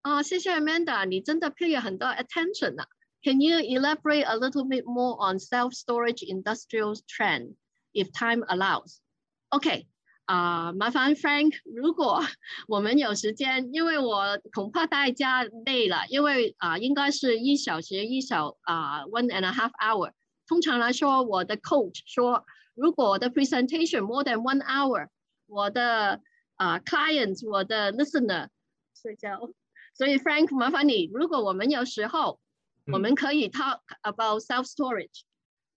啊，谢谢 Amanda，你真的 pay 很多 attention 啊。Can you elaborate a little bit more on self-storage industrial trend if time allows? OK，啊，麻烦 Frank，如果我们有时间，因为我恐怕大家累了，因为啊，应<laughs> 该是一小时一小啊，one and a half hour。通常来说，我的 coach 说，如果我的 presentation more than one hour，我的啊 clients，我的 listener 睡觉。所以，Frank，麻烦你，如果我们有时候， 我们可以 talk about self storage。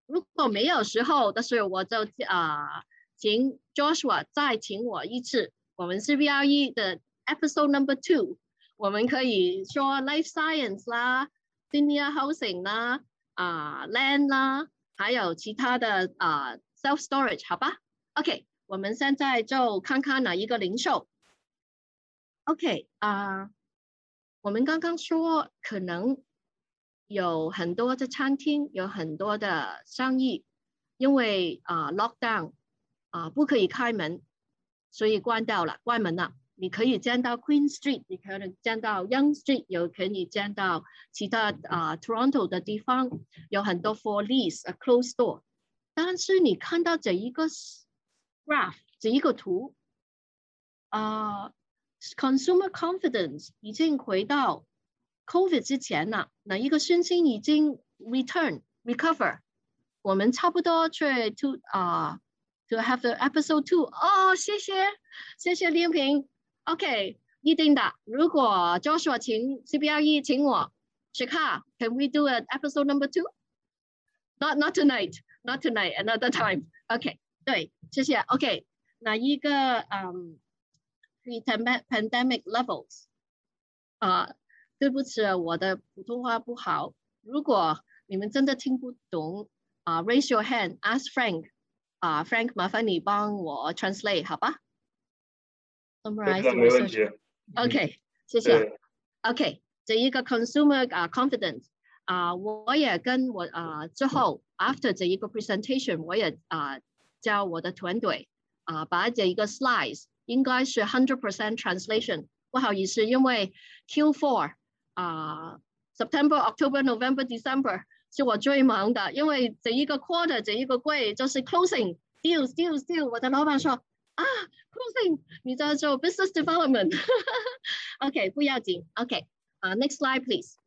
如果没有时候，但是我就啊，请 Joshua 再请我一次。我们 CVRE 的 episode number two，我们可以说 life science 啦，senior housing 啦，啊 land 啦，还有其他的啊 self storage，好吧？OK，我们现在就看看哪一个零售。OK，啊。我们刚刚说，可能有很多的餐厅，有很多的生意，因为啊，lockdown 啊，不可以开门，所以关掉了，关门了。你可以见到 Queen Street，你可能见到 Young Street，有可以见到其他啊，Toronto 的地方有很多 for lease，a closed store。但是你看到这一个 graph，这一个图啊。Consumer confidence 已经回到 COVID 之前呢，那一个信心已经 return recover？我们差不多去 to 啊 to have the episode two。哦，谢谢，谢谢丽萍。OK，一定的。如果 Joshua 请 CBRE 请我去看，Can we do an episode number two? Not not tonight, not tonight, another time. OK，对，谢谢。OK，那一个嗯，pre-pandemic levels 啊，对不起，我的普通话不好。如果你们真的听不懂啊，raise your hand，ask Frank。啊，Frank，麻烦你帮我 translate 好吧？Summarize the research. OK，谢谢。OK，这一个 consumer 啊 confidence 啊，我也跟我啊之后 after 这一个 presentation，我也啊叫我的团队啊把这一个 slides 应该是 hundred percent translation。不好意思，因为 Q4 啊 September、October、November、December。是我最忙的，因为这一个 quarter 这一个柜就是 closing deals deals deal。我的老板说啊，closing 你在做 business development。OK，不要紧。OK，啊，next slide please。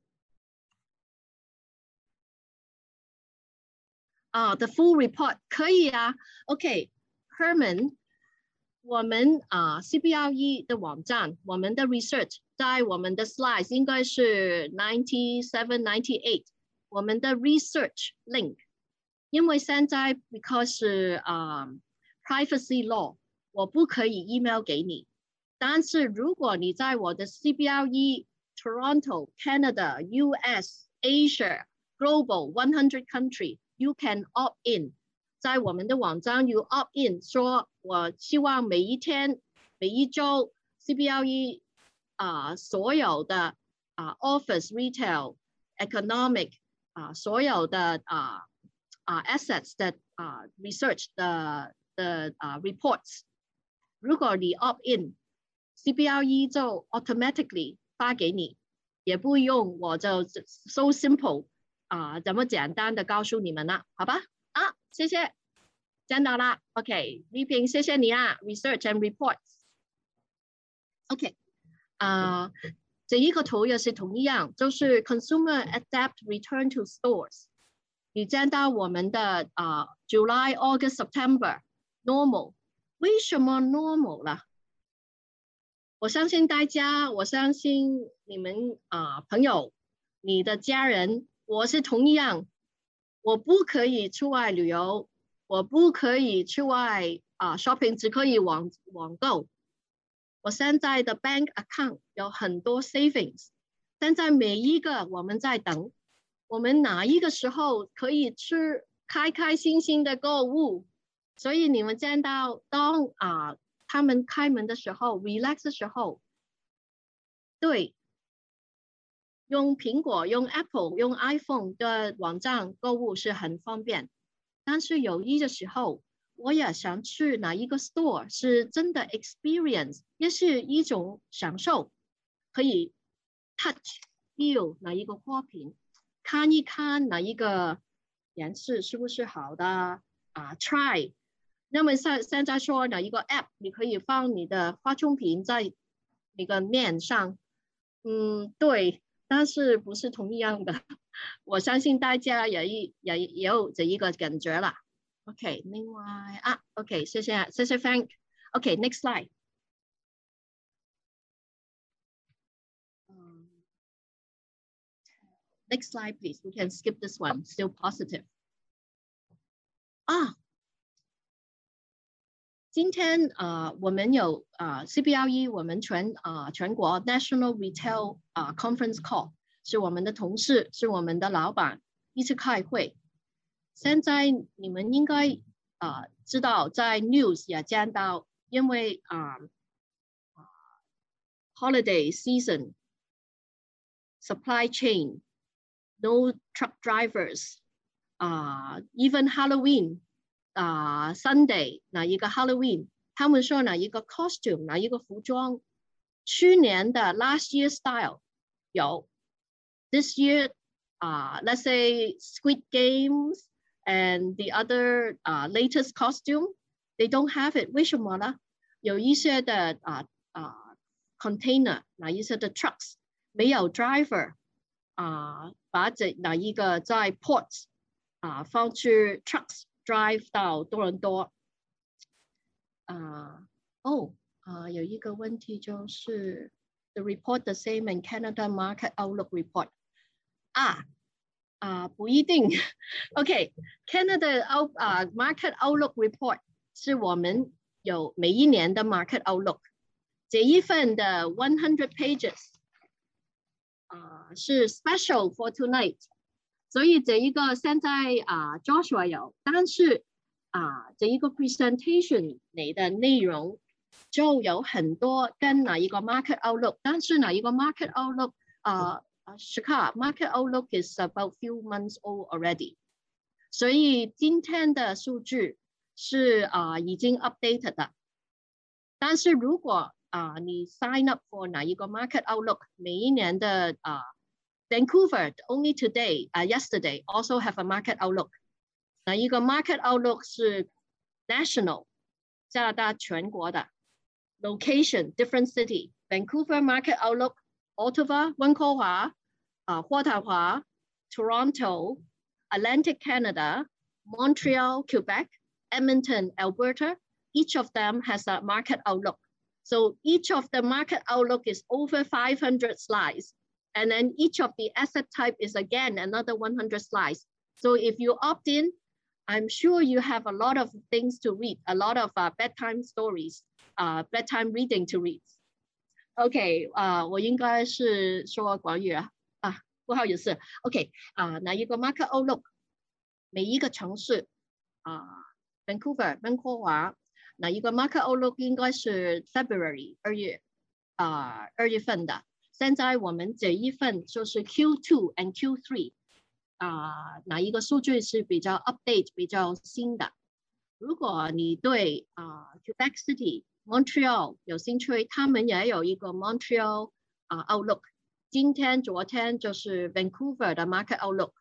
啊，the full report 可以啊。OK，Herman，我们啊 CBRE 的网站，我们的 research 在我们的 slides 应该是 ninety seven ninety eight。我们的 research link，因为现在 because 啊、uh, privacy law，我不可以 email 给你。但是如果你在我的 CBRE Toronto、Canada、US、Asia、Global One Hundred Country，you can opt in。在我们的网站 you opt in，说 我希望每一天、每一周，CBLE 啊、所有的啊、office、retail、economic 啊，所有的啊啊 assets 的啊 research 的的啊 reports，如果你 opt in，CBLE 就 automatically 发给你，也不用我就 so simple 啊，这么简单的告诉你们了，好吧？啊，谢谢，见到了，OK，丽萍，谢谢你啊，research and reports，OK，啊。这一个图也是同样，就是 consumer adapt return to stores。你见到我们的啊、，July,、August、September normal，为什么 normal 了？我相信大家，我相信你们啊、朋友，你的家人，我是同样，我不可以出外旅游，我不可以去外啊、shopping，只可以网网购。我现在的 bank account 有很多 savings，但在每一个我们在等，我们哪一个时候可以吃开开心心的购物？所以你们见到当啊他们开门的时候，relax 的时候，对，用苹果、用 Apple、用 iPhone 的网站购物是很方便，但是有一的时候。我也想去哪一个 store 是真的 experience，也是一种享受，可以 touch feel 哪一个花瓶，看一看哪一个颜色是不是好的啊，try。那么现现在说哪一个 app，你可以放你的化妆品在那个面上，嗯，对，但是不是同样的，我相信大家也也也有这一个感觉了。OK，另外啊，OK，谢谢谢谢 Frank。OK，next slide。Next slide, please. We can skip this one. Still positive. 啊，今天呃，我们有啊 CBRE，我们全啊全国 National Retail 啊 Conference Call，是我们的同事，是我们的老板一起开会。现在你们应该啊知道，在 news 也见到，因为啊 holiday season supply chain no truck drivers 啊 even Halloween 啊 Sunday 哪一个 Halloween，他们说哪一个 costume 哪一个服装，去年的 last year style 有 ，this year 啊 let's say Squid Games。and the other uh, latest costume, they don't have it. 为什么呢？有一些的啊啊 container，哪一些的 trucks 没有 driver 啊，把这哪一个在 ports 啊放去 trucks drive 到多伦多。 啊，哦，啊，有一个问题就是 the report the same in Canada market outlook report 啊啊不一定，OK，Canada out 啊 market outlook report 是我们有每一年的 market outlook，这一份的 one hundred pages 啊是 special for tonight，所以这一个现在啊 Joshua 有，但是。啊，这一个 presentation 里的内容就有很多跟哪一个 market outlook，但是哪一个 market outlook 啊啊 s h i k a market outlook is about few months old already，所以今天的数据是啊已经 updated 的，但是如果啊你 sign up for 哪一个 market outlook，每一年的啊 Vancouver only today 啊 yesterday also have a market outlook。那一个 market outlook 是 national，加拿大全国的 location different city Vancouver market outlook Ottawa, Vancouver, uh, Ottawa, Toronto, Atlantic Canada, Montreal, Quebec, Edmonton, Alberta, each of them has a market outlook. So each of the market outlook is over 500 slides. And then each of the asset type is again another 100 slides. So if you opt in, I'm sure you have a lot of things to read, a lot of uh, bedtime stories, uh, bedtime reading to read. OK，啊、我应该是说国语啊，啊，不好意思。OK，啊、uh,，那一个 market outlook，每一个城市啊、，Vancouver，、温哥华，那一个 market outlook 应该是 February 二月啊二、月份的。现在我们这一份就是 Q2 and Q3。啊，哪一个数据是比较 update、比较新的？如果你对啊 Quebec City、Montreal 有兴趣，他们也有一个 Montreal 啊 Outlook。今天、昨天就是 Vancouver 的 Market Outlook，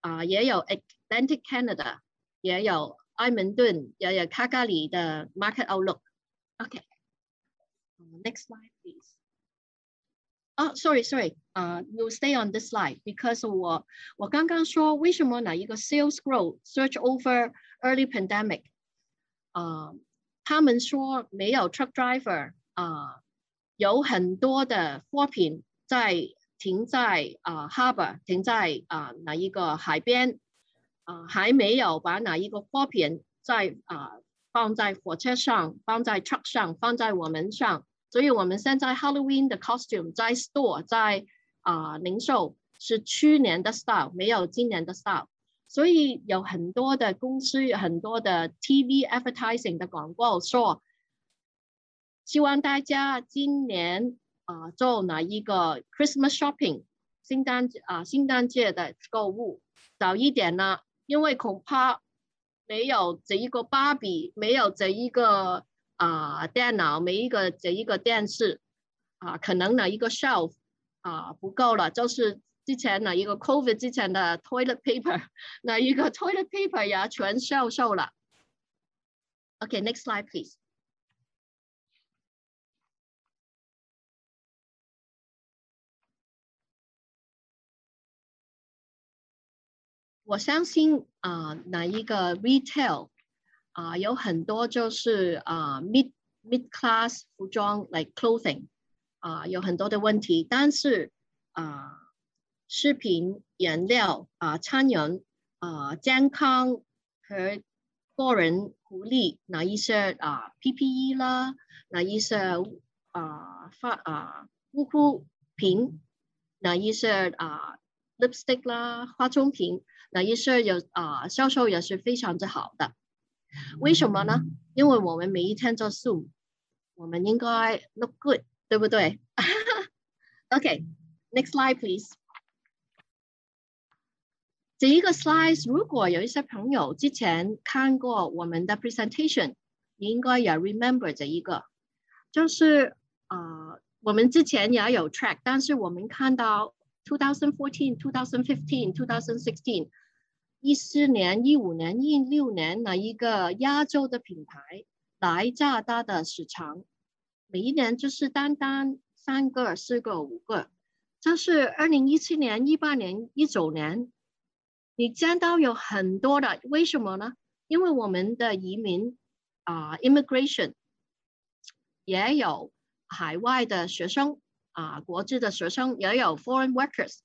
啊，也有 Atlantic Canada，也有埃蒙顿，也有卡加里的 Market Outlook。OK，next slide please。啊，sorry，sorry，啊，you stay on this slide，because 我我刚刚说为什么哪一个 sales growth search over early pandemic，啊， 他们说没有 truck driver，啊，有很多的货品在停在啊 harbor，停在啊哪一个海边，啊，还没有把哪一个货品在啊放在火车上，放在 truck 上，放在我们上。所以我们现在 Halloween 的 costume 在 store 在啊、零售是去年的 style，没有今年的 style。所以有很多的公司，有很多的 TV advertising 的广告说，希望大家今年啊、做哪一个 Christmas shopping，圣诞啊、呃、圣诞节的购物早一点呢，因为恐怕没有这一个芭比，没有这一个。啊，电脑每一个这一个电视啊，可能呢一个 shelf 啊不够了，就是之前呢一个 COVID 之前的 toilet paper，那一个 toilet paper 也全销售了。OK，next slide please。我相信啊，哪一个 retail？啊，有很多就是啊，mid mid class 服装，like clothing，啊，有很多的问题。但是啊，食品、颜料啊，餐饮啊，健康和个人福利那一些啊，PPE 啦，那一些啊发啊护肤品，那一些啊 lipstick 啦，化妆品，那一些有啊销售也是非常之好的。为什么呢？因为我们每一天做 Zoom，我们应该 look good，对不对？<laughs> <laughs> OK，next slide please。这一个 slide，如果有一些朋友之前看过我们的 presentation，你应该也 remember 这一个，就是啊，我们之前也有 track，但是我们看到2014、2015、2016。一四年、一五年、一六年，哪一个亚洲的品牌来加拿大的市场？每一年就是单单三个、四个、五个。这是二零一七年、一八年、一九年，你见到有很多的，为什么呢？因为我们的移民啊 immigration，也有海外的学生啊，国际的学生也有 foreign workers，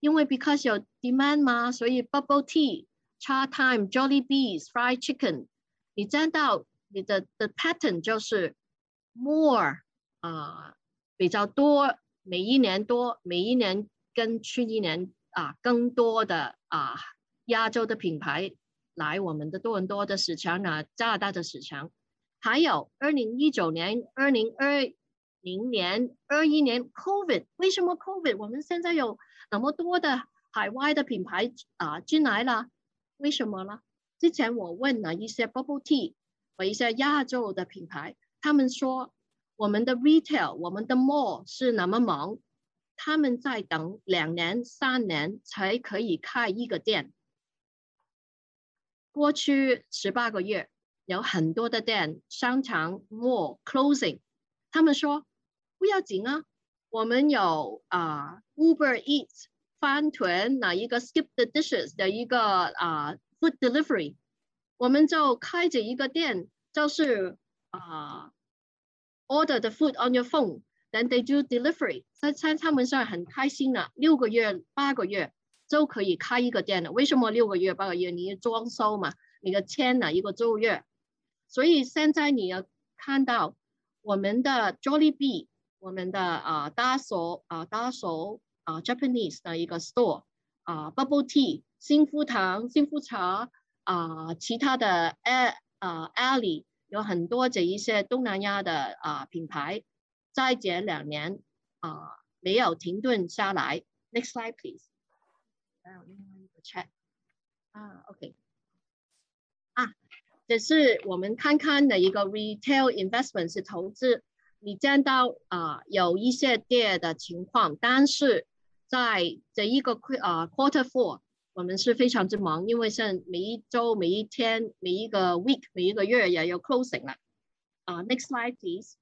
因为 because 有 demand 嘛，所以 bubble tea, cha time, jolly bees, fried chicken，你见到你的的 pattern 就是 more 啊比较多，每一年多，每一年跟去一年啊更多的啊亚洲的品牌来我们的多伦多的市场啊，加拿大的市场，还有二零一九年、二零二零年、二一年 COVID，为什么 COVID 我们现在有那么多的海外的品牌啊进来了？为什么呢？之前我问了一些 bubble tea 和一些亚洲的品牌，他们说我们的 retail、我们的 mall 是那么忙，他们在等两年、三年才可以开一个店。过去十八个月，有很多的店、商场、mall closing。他们说不要紧啊，我们有啊 Uber Eats、饭团，哪一个 Skip the Dishes 的一个啊 food delivery，我们就开着一个店，就是啊 order the food on your phone，then they do delivery。在在他们上很开心了，六个月、八个月。就可以开一个店了。为什么六个月、八个月？你装修嘛，你的签了一个租约。所以现在你要看到我们的 Jollibee，我们的啊大手啊大手啊 Japanese 的一个 store 啊 Bubble Tea、幸福堂、幸福茶啊，其他的 a 啊 Alley 有很多这一些东南亚的啊品牌，在这两年啊没有停顿下来。Next slide please. 还有另外一个 chat 啊，OK 啊，这是我们看看的一个 retail investment 是投资。你见到啊有一些跌的情况，但是在这一个啊 quarter four，我们是非常之忙，因为是每一周、每一天、每一个 week、每一个月也有 closing 了。啊，next slide please。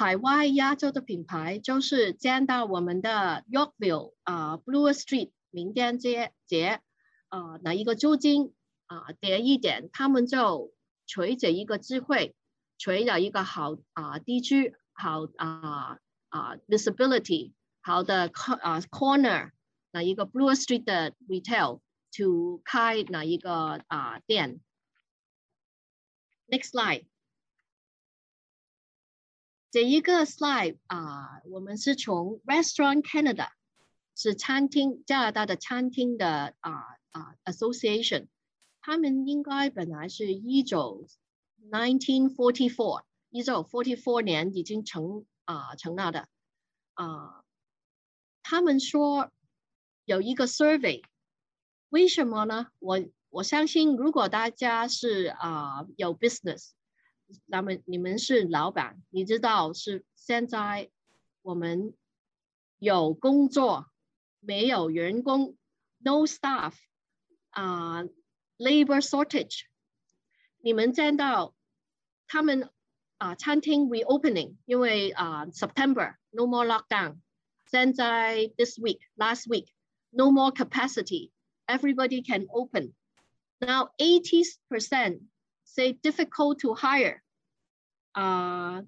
海外亚洲的品牌就是见到我们的 Yorkville 啊，Blue Street 名店街节啊，哪一个租金啊跌一点，他们就随着一个机会，随着一个好啊地区好啊啊 visibility 好的啊 corner 哪一个 Blue Street 的 retail to 开哪一个啊店。Next slide。这一个 slide 啊，我们是从 Restaurant Canada，是餐厅加拿大的餐厅的啊啊 association，他们应该本来是一九 nineteen forty four，一九 forty four 年已经成啊成立的啊，他们说有一个 survey，为什么呢？我我相信如果大家是啊有 business。那么你们是老板，你知道是现在我们有工作没有员工，no staff 啊，labor shortage。你们见到他们啊，餐厅 reopening，因为啊，September no more lockdown。现在 this week last week no more capacity everybody can open now 80 percent say difficult to hire. Uh,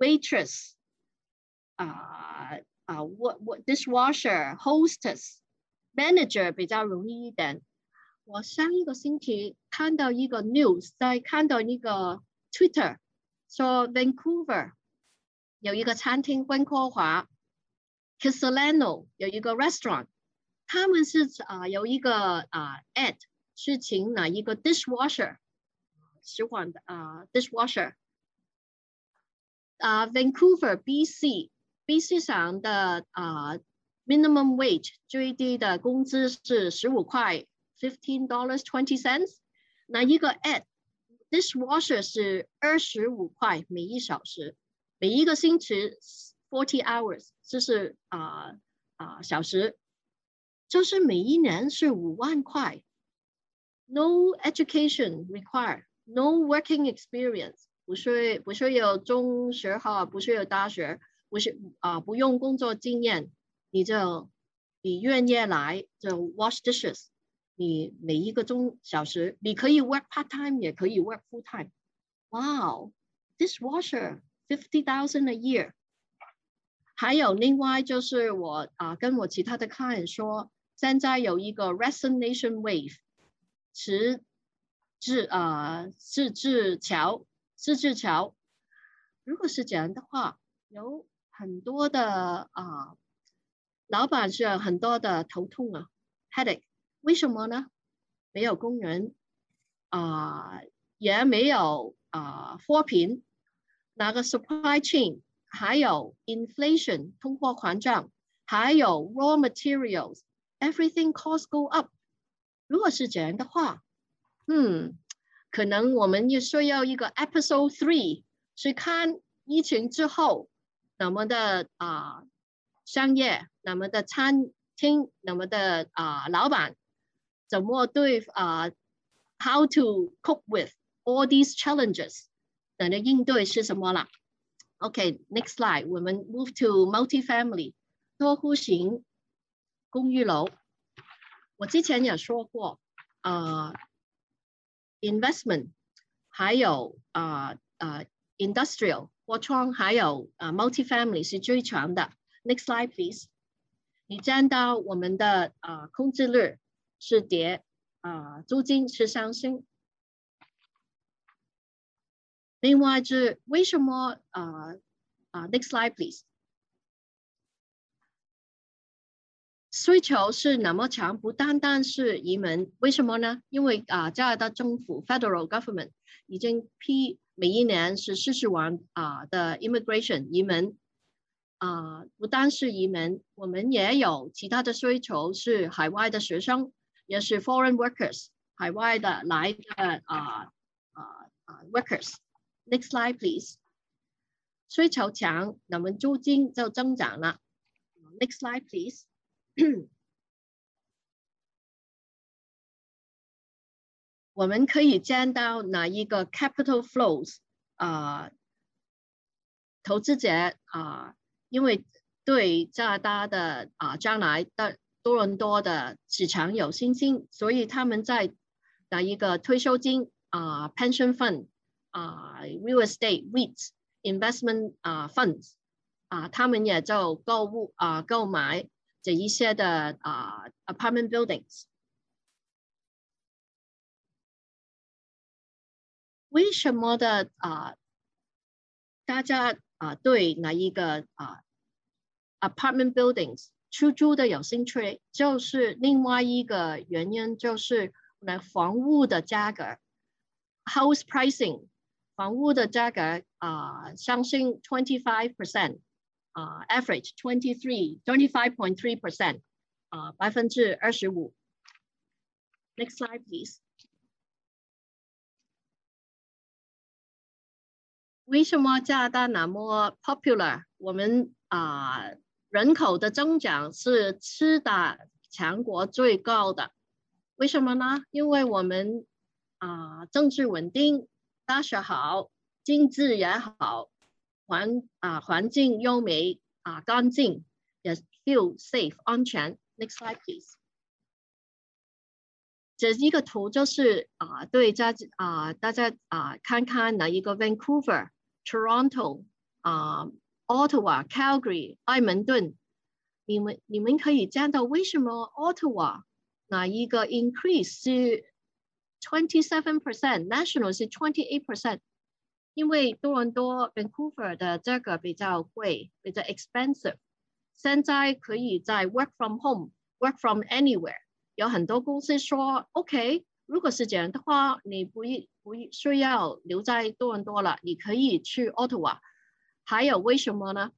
waitress, uh, uh, what, what dishwasher, hostess, manager 比较容易一点。我上一个星期看到一个 news，在看到一个 Twitter，说 Vancouver 有一个餐厅温哥华 Castellano 有一个 restaurant，他们是啊、呃、有一个啊、呃、ad 是请哪一个 dishwasher。 使唤的啊，dishwasher，啊，Vancouver BC，BC 上的啊，minimum wage 最低的工资是十五块，fifteen dollars twenty cents。那一个 at dishwasher 是二十五块每一小时，每一个星期 forty hours，就是啊啊小时，就是每一年是五万块。No education required。No working experience，不是不是有中学哈，不是有大学，不是啊，不用工作经验，你就你愿意来就 wash dishes，你每一个钟小时，你可以 work part time，也可以 work full time。Wow，dishwasher fifty thousand a year。还有另外就是我啊跟我其他的 client 说，现在有一个 resignation wave，辞自啊自治桥自治桥。如果是这样的话，有很多的啊老板是很多的头痛啊 headache。为什么呢？没有工人啊，也没有啊货品，那个 supply chain，还有 inflation 通货膨胀，还有 raw materials，everything cost go up。如果是这样的话，嗯，可能我们也需要一个 episode three 去看疫情之后，那么的啊商业，那么的餐厅，那么的啊老板。怎么对啊？How to cope with all these challenges？等的应对是什么了？OK，next slide，我们 move to multi-family 多户型公寓楼。我之前也说过，啊，investment，还有啊啊 industrial 货窗，还有啊 multi-family 是最强的。Next slide please。你见到我们的啊空置率。是跌啊，租金是上升。另外是为什么啊啊？Next slide please。需求是那么强，不单单是移民，为什么呢？因为啊，加拿大政府 Federal Government 已经批每一年是四十万啊的 immigration 移民啊，不单是移民，我们也有其他的需求，是海外的学生。也是 foreign workers 海外的来的啊啊啊 workers。Next slide please。需求强，那么租金就增长了。Next slide please。<clears throat> 我们可以见到哪一个 capital flows 啊？投资者啊，因为对加拿大的啊将来的。多伦多的市场有信心，所以他们在哪一个退休金啊，pension fund 啊，real estate REITs investment 啊 funds 啊，他们也就购物啊，购买这一些的啊 apartment buildings。为什么的啊？大家啊对哪一个啊 apartment buildings？出租的有兴趣，就是另外一个原因，就是那房屋的价格，house pricing，房屋的价格啊上升 twenty five percent，啊 average twenty three twenty five point three percent，啊百分之二十五。Next slide please。为什么加拿大那么 popular？我们啊。人口的增长是吃的强国最高的，为什么呢？因为我们啊政治稳定，大学好，经济也好，环啊环境优美啊干净，也 feel safe 安全。Next slide please。这一个图就是啊对家啊大家啊看看哪一个 Vancouver、Toronto 啊。Ottawa、Calgary、埃蒙顿，你们你们可以见到为什么 Ottawa 哪一个 increase 是 twenty seven percent，National 是 twenty eight percent，因为多伦多 Vancouver 的这个比较贵，比较 expensive。现在可以在 work from home，work from anywhere，有很多公司说 OK，如果是这样的话，你不不需要留在多伦多了，你可以去 Ottawa。还有为什么呢？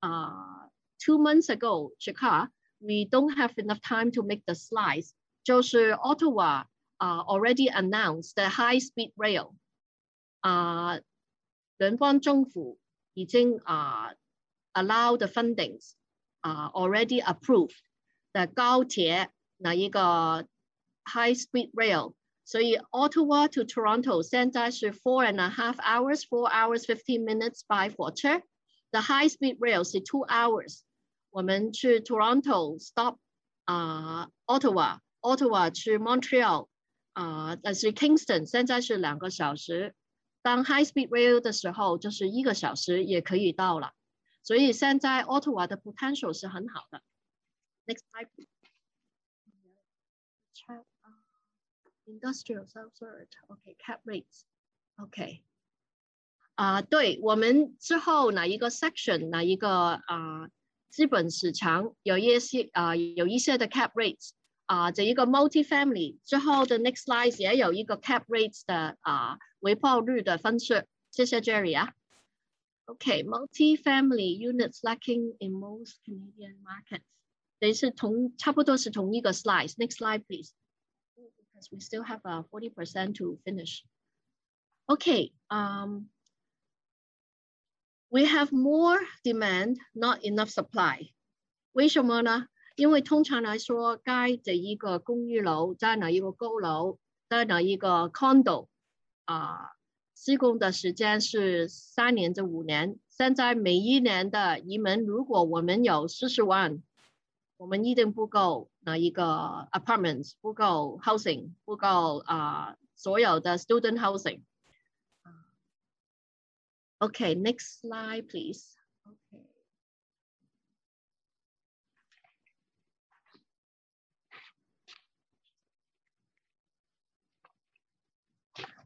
啊、two months ago, Chicago, we don't have enough time to make the slides. 就是 Ottawa 啊、already announced the high-speed rail. 啊、联邦政府已经啊、uh, allow the fundings 啊、uh, already approved 的高铁那一个 high-speed rail。所以 Ottawa to Toronto 现在是 four and a half hours, four hours fifteen minutes by 火车。The high speed rail 是 two hours。我们去 Toronto stop 啊、uh, Ottawa Ottawa 去 Montreal 啊，但是 Kingston 现在是两个小时。 当 High Speed Rail 的时候，就是一个小时也可以到了。所以现在 Ottawa 的 potential 是很好的。Next slide. Check industrial substrate. Okay, cap rates. Okay. 啊，对我们之后哪一个 section 哪一个啊资本市场有一些啊有一些的 cap rates 啊，这一个 multi-family 之后的 next slide 也有一个 cap rates 的啊回报率的分析。谢谢 Jerry 啊。Okay, multi-family units lacking in most Canadian markets. 等是同差不多是同一个 slide. Next slide, please. Because we still have a 40% to finish. Okay, um, we have more demand, not enough supply. 为什么呢？ 因为通常来说，该这一个公寓楼在哪一个高楼，在哪一个 condo 啊，施工的时间是三年至五年。现在每一年的移民，如果我们有四十万，我们一定不够哪一个 apartments，不够 housing，不够啊所有的 student housing。OK，next slide, please.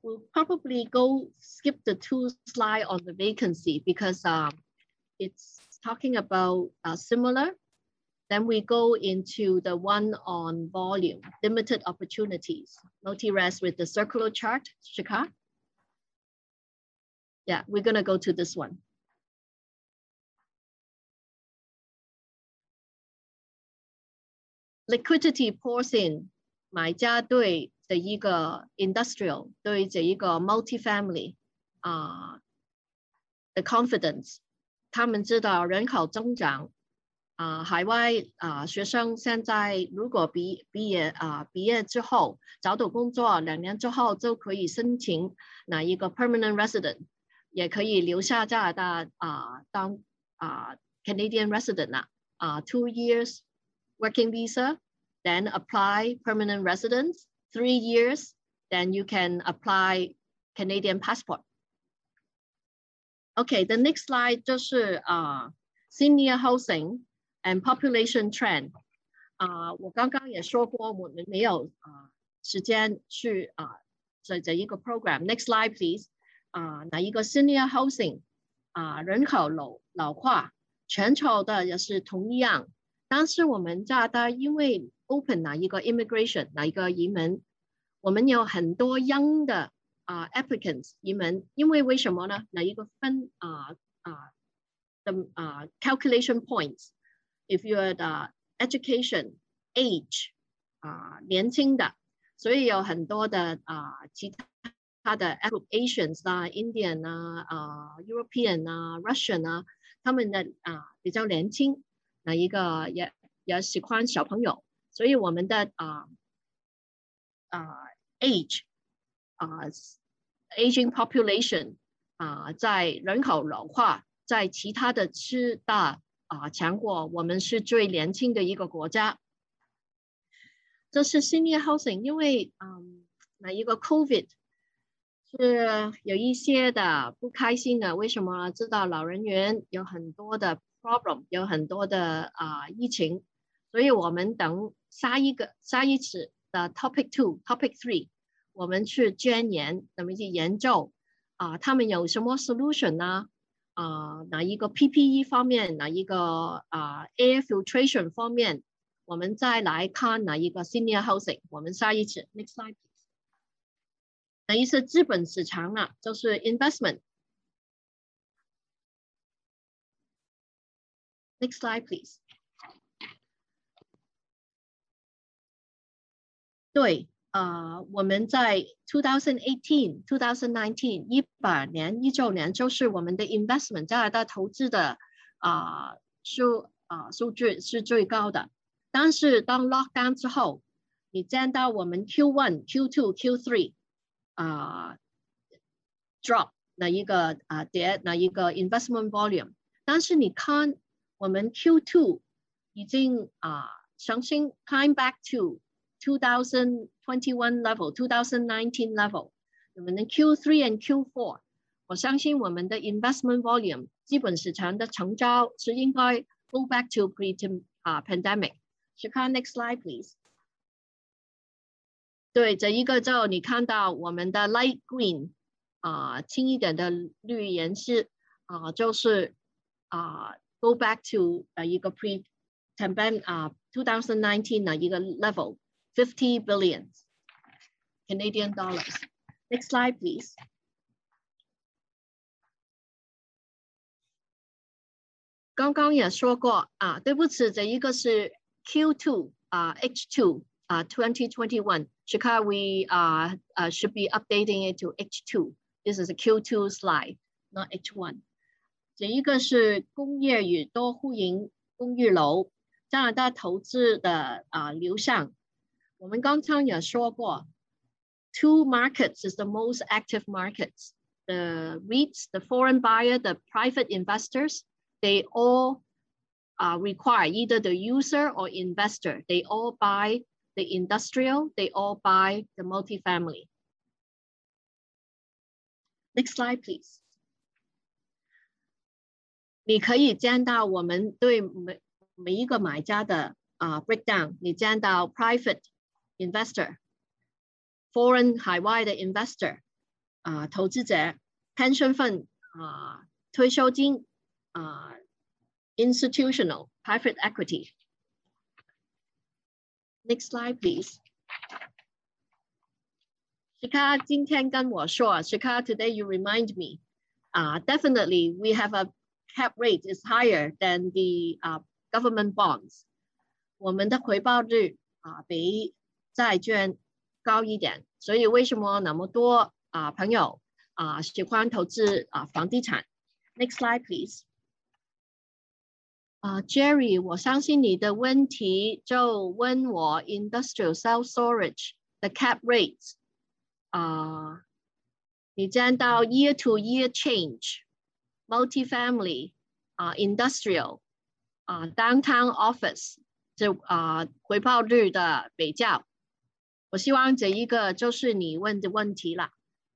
we'll probably go skip the two slide on the vacancy because um, it's talking about uh, similar. Then we go into the one on volume, limited opportunities, multi-res with the circular chart, Shikha. Yeah, we're gonna go to this one. Liquidity pours in, 买家对 的一个 industrial 对这一个 multi-family 啊的 confidence，他们知道人口增长啊，海外啊学生现在如果毕毕业啊毕业之后找到工作，两年之后就可以申请哪一个 permanent resident，也可以留下加拿大啊当啊 Canadian resident 啦啊 two years working visa。then apply permanent residence, three years, then you can apply Canadian passport. Okay, the next slide 就是啊、uh, senior housing and population trend。啊、uh,，我刚刚也说过，我们没有啊、uh, 时间去啊这这一个 program。Next slide please。啊，哪一个 senior housing 啊、人口老老化，全球的也是同一样。 但是我们加拿大因为 open 哪一个 immigration 哪一个移民，我们有很多 young 的啊、applicants 移民，因为为什么呢？哪一个分啊啊的啊 calculation points if you are the education age 啊、年轻的，所以有很多的啊、其他的 Asians 啊 Indian 啊啊 European 啊 Russian 啊，他们的啊比较年轻，哪一个也也喜欢小朋友。所以我们的啊啊 age 啊 aging population 啊，在人口老化，在其他的四大啊强国，我们是最年轻的一个国家。这是 senior housing，因为嗯，那一个 COVID 是有一些的不开心的。为什么？知道老人院有很多的 problem，有很多的啊疫情，所以我们等。下一个下一次的 topic two topic three，我们去钻研，怎么去研究啊，他们有什么 solution 呢？啊，哪一个 PPE 方面，哪一个啊 air filtration 方面，我们再来看哪一个 senior housing。我们下一次 next slide，等于是资本市场啊，就是 investment。Next slide, please. 对，啊，我们在 two thousand eighteen, two thousand nineteen 一八年、一九年，就是我们的 investment 加拿大投资的啊数啊数据是最高的。但是当 lockdown 之后，你见到我们 Q one, Q two, Q three 啊 drop 那一个啊跌那一个 investment volume，但是你看我们 Q two 已经啊重新 climb back to 2021 level、2019 level，我们的 Q3 and Q4，我相信我们的 investment volume 基本市场的成交是应该 go back to pre 啊 pandemic。去看 next slide please。对，这一个就你看到我们的 light green 啊，轻一点的绿颜色啊，就是啊 go back to 呃一个 pre pandemic 啊 2019的一个 level。50 billion Canadian dollars. Next slide, please. 刚刚也说过啊，对不起，这一个是 Q2 啊，H2 啊，2021. Chicago, we uh, uh, should be updating it to H2. This is a Q2 slide, not H1. 这一个是工业与多户型公寓楼加拿大投资的啊流向。我们刚刚也说过，two markets is the most active markets. The REITs, the foreign buyer, the private investors, they all uh, require either the user or investor. They all buy the industrial, they all buy the multifamily. Next slide, please. 你可以见到我们对每每一个买家的啊、uh, breakdown，你见到 private investor、foreign 海外的 investor 啊、呃、投资者、pension fund 啊、呃、退休金啊、呃、institutional private equity。Next slide, please. Shika 今天跟我说，Shika today you remind me, uh, definitely we have a cap rate is higher than the uh, government bonds. 我们的回报率啊、uh, 比债券高一点，所以为什么那么多啊朋友啊喜欢投资啊房地产？Next slide, please. 啊，Jerry，我相信你的问题就问我 industrial self storage 的 cap rates 啊，你见到 year to year change, multifamily 啊，industrial 啊，downtown office 这啊回报率的比较。我希望这一个就是你问的问题了，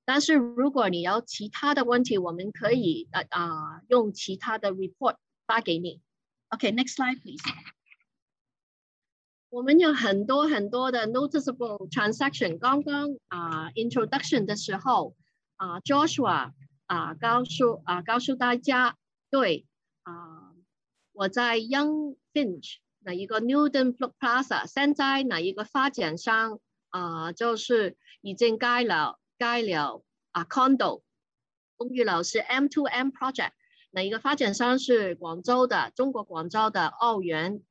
但是如果你有其他的问题，我们可以呃啊用其他的 report 发给你。OK，next slide please。我们有很多很多的 noticeable transaction。刚刚啊 introduction 的时候啊 Joshua 啊告诉啊告诉大家，对啊我在 Young Finch 那一个 Newton Plaza，现在哪一个发展商？啊，就是已经盖了盖了啊，condo 公寓楼是 M to M project，哪一个发展商是广州的，中国广州的澳元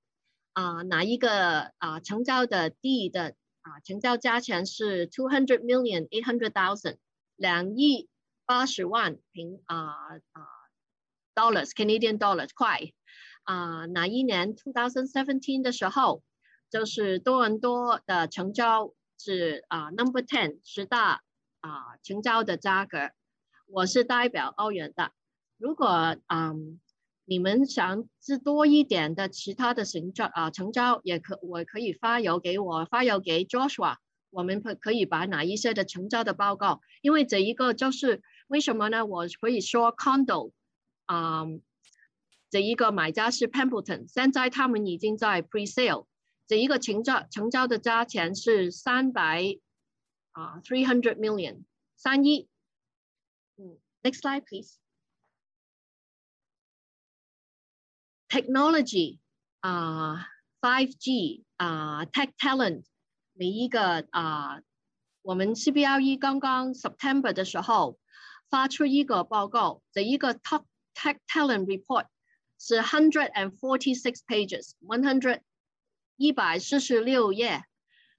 啊，哪一个啊成交的地的啊成交价钱是 two hundred million eight hundred thousand 两亿八十万平啊啊 dollars Canadian dollars 块啊，哪一年 two thousand seventeen 的时候，就是多伦多的成交。是啊，Number Ten 十大啊成交的价格，我是代表澳元的。如果嗯你们想知多一点的其他的成交啊成交，也可我可以发邮给我发邮给 Joshua，我们可可以把哪一些的成交的报告，因为这一个就是为什么呢？我可以说 Condo 啊这一个买家是 Pemberton，现在他们已经在 Pre-sale。这一个成交成交的价钱是三百啊，three hundred million，三亿。嗯，next slide please。Technology 啊，5G 啊，tech talent，每一个啊，我们 CBRE 刚刚 September 的时候发出一个报告，这一个 top tech talent report 是 hundred and forty six pages，one hundred 一百四十六页，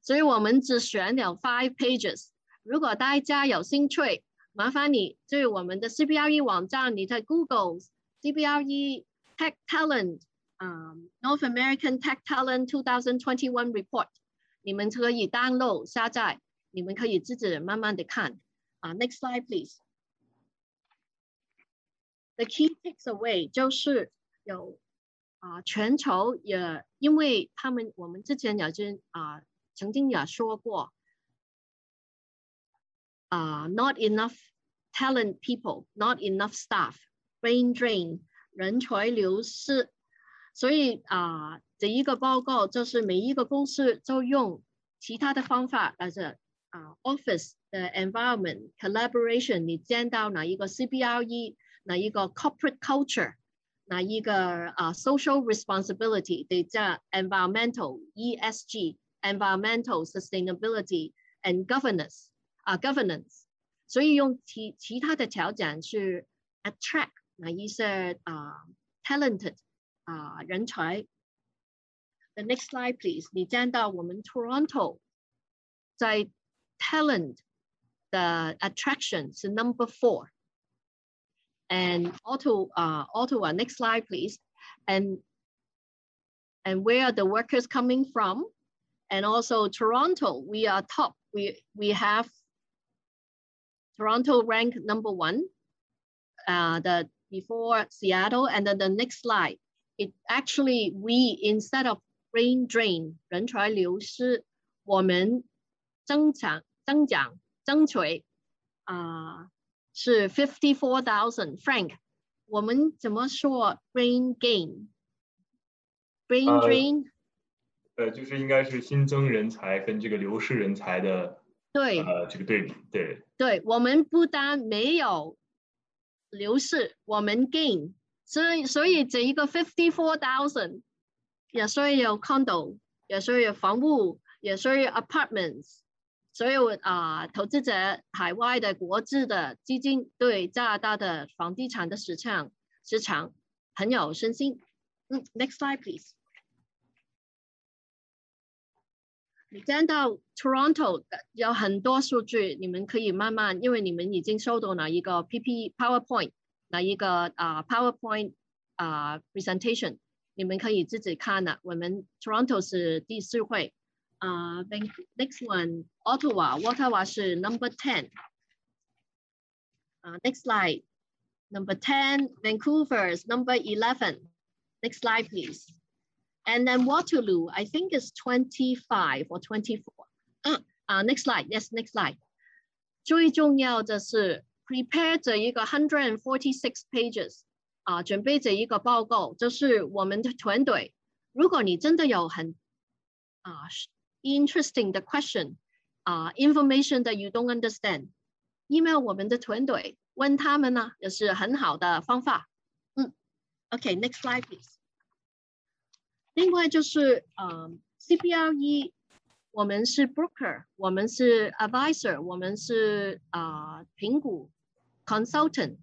所以我们只选了 five pages。如果大家有兴趣，麻烦你在我们的 CBRE 网站，你在 Google CBRE Tech Talent 啊，North American Tech Talent 2021 Report，你们可以 download 下载，你们可以自己慢慢的看。啊，Next slide please。 The key takes away 就是有啊，全球也因为他们我们之前也经啊曾经也说过，啊，not enough talent people，not enough staff，brain drain，人才流失。所以啊，这一个报告就是每一个公司就用其他的方法，来着啊，office 的 environment collaboration，你见到哪一个 CBRE，哪一个 corporate culture。那一个啊，social responsibility 得叫 environmental ESG environmental sustainability and governance 啊 governance，所以用其其他的条件去 attract 那一些啊 talented 啊人才。The next slide please，你见到我们 Toronto 在 talent 的 attraction 是 number four。 and Ottawa, uh, Ottawa, next slide, please. And, and where are the workers coming from? And also Toronto, we are top. We, we have Toronto ranked number one, uh, the before Seattle. And then the next slide, it actually, we, instead of brain drain, 人才流失，我们增长增长争取啊。Uh, 是 fifty four thousand franc。我们怎么说 brain gain？brain drain？呃，就是应该是新增人才跟这个流失人才的对呃这个对比，对。对我们不单没有流失，我们 gain。所以所以这一个 fifty four thousand 也需要 condo，也需要房屋，也需要 apartments。所有啊，投资者海外的国资的基金对加拿大的房地产的市场市场很有信心。嗯，Next slide please。你见到 Toronto 有很多数据，你们可以慢慢，因为你们已经收到哪一个 PP PowerPoint，哪一个啊 PowerPoint 啊 presentation，你们可以自己看了。我们 Toronto 是第四会。Uh, next one, Ottawa. Ottawa is number 10. Uh, next slide. Number 10, Vancouver is number 11. Next slide, please. And then Waterloo, I think is 25 or 24. Uh, uh, next slide, yes, next slide. 最重要的是 prepare 这一个146 pages 啊，准备这一个报告，这是我们的团队。如果你真的有很啊 interesting 的 question 啊、uh,，information that you don't understand，email 我们的团队问他们呢，也是很好的方法。嗯，OK，next、okay, slide please。另外就是呃、um,，CBRE，我们是 broker，我们是 advisor，我们是啊、呃、评估 consultant，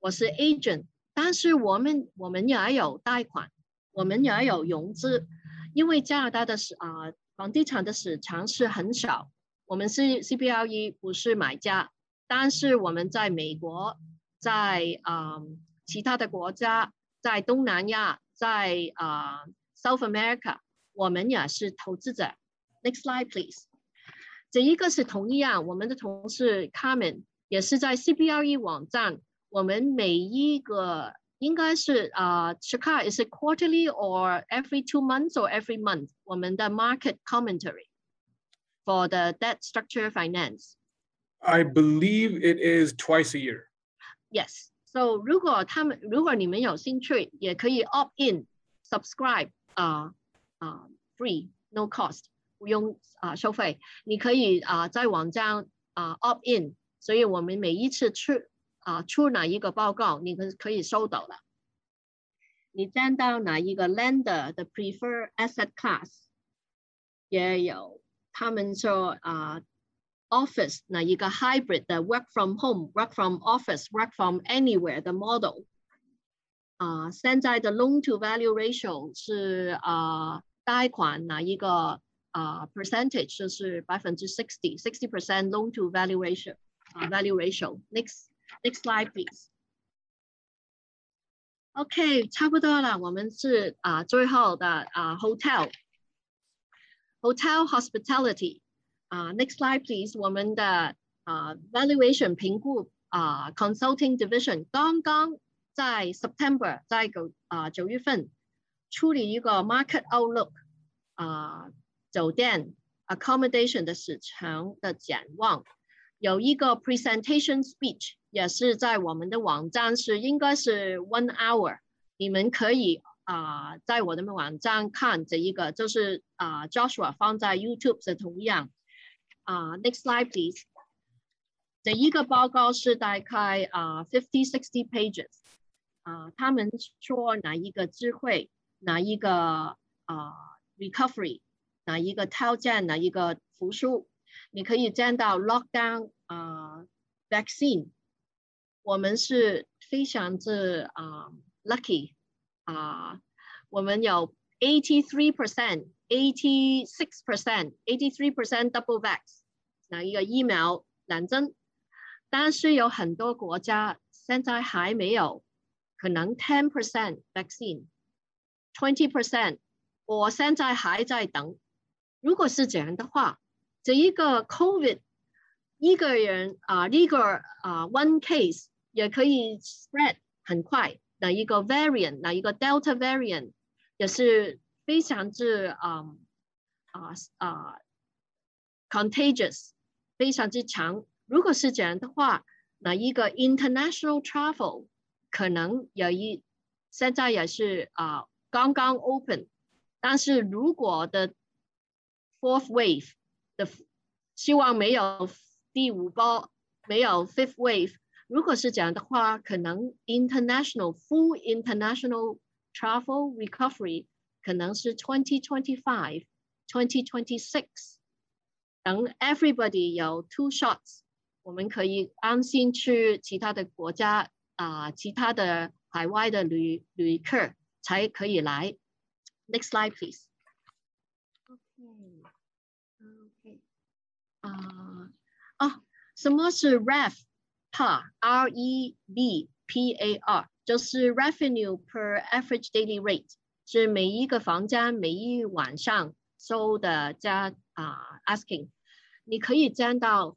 我是 agent，但是我们我们也有贷款，我们也有融资，因为加拿大的是啊。呃 房地产的市场是很少，我们是 CBRE 不是买家，但是我们在美国，在啊、嗯、其他的国家，在东南亚，在啊、South America，我们也是投资者。Next slide please。这一个是同一样，我们的同事 Carmen 也是在 CBRE 网站，我们每一个应该是啊 c h i k a is it quarterly or every two months or every month？我们的 market commentary for the debt structure finance. I believe it is twice a year. Yes. So 如果他们如果你们有兴趣，也可以 opt in subscribe 啊、uh, 啊、uh, free no cost 不用啊、uh, 收费，你可以啊、uh, 在网站啊、uh, opt in，所以我们每一次出 啊、出哪一个报告，你可可以收到的。你见到哪一个 lender 的 prefer asset class，也有他们说啊、office 哪一个 hybrid 的 work from home、work from office、work from anywhere 的 model。啊、现在的 loan to value ratio 是啊、贷款哪一个啊、percentage 就是百分之 sixty，sixty percent loan to valuation，啊、value ratio。Next。Next slide, please. OK，差不多了，我们是啊、uh, 最后的啊、uh, hotel hotel hospitality 啊、uh, next slide please，我们的啊、uh, valuation 评估啊、uh, consulting division 刚刚在 September 在九啊九月份处理一个 market outlook 啊、uh, 酒店 accommodation 的时程的展望，有一个 presentation speech 也是在我们的网站是应该是 one hour，你们可以啊在我的网站看这一个，就是啊 Joshua 放在 YouTube 的同样。啊 next slide please，这一个报告是大概啊 fifty sixty pages，啊他们说哪一个智慧，哪一个啊 recovery。哪一个挑战，哪一个复苏，你可以见到 lockdown 啊，vaccine，我们是非常之啊 lucky 啊，我们有 eighty three percent，eighty six percent，eighty three percent double vax，那一个疫苗两针，但是有很多国家现在还没有，可能 ten percent vaccine，twenty percent，我现在还在等。如果是这样的话，这一个 COVID 一个人啊，一个啊 one case 也可以 spread 很快。哪一个 variant，那一个 Delta variant 也是非常之啊啊啊 contagious，非常之强。如果是这样的话，那一个 international travel 可能有一现在也是啊刚刚 open，但是如果的 Fourth wave 的希望没有第五波，没有 fifth wave。如果是这样的话，可能 international full international travel recovery 可能是 twenty twenty five, twenty twenty six。等 everybody 有 two shots，我们可以安心去其他的国家啊，其他的海外的旅旅客才可以来。Next slide, please. OK，啊啊，什么是 RevPAR？R E V P A R，就是 Revenue per Average Daily Rate，是每一个房间每一晚上收的加啊 asking。你可以见到，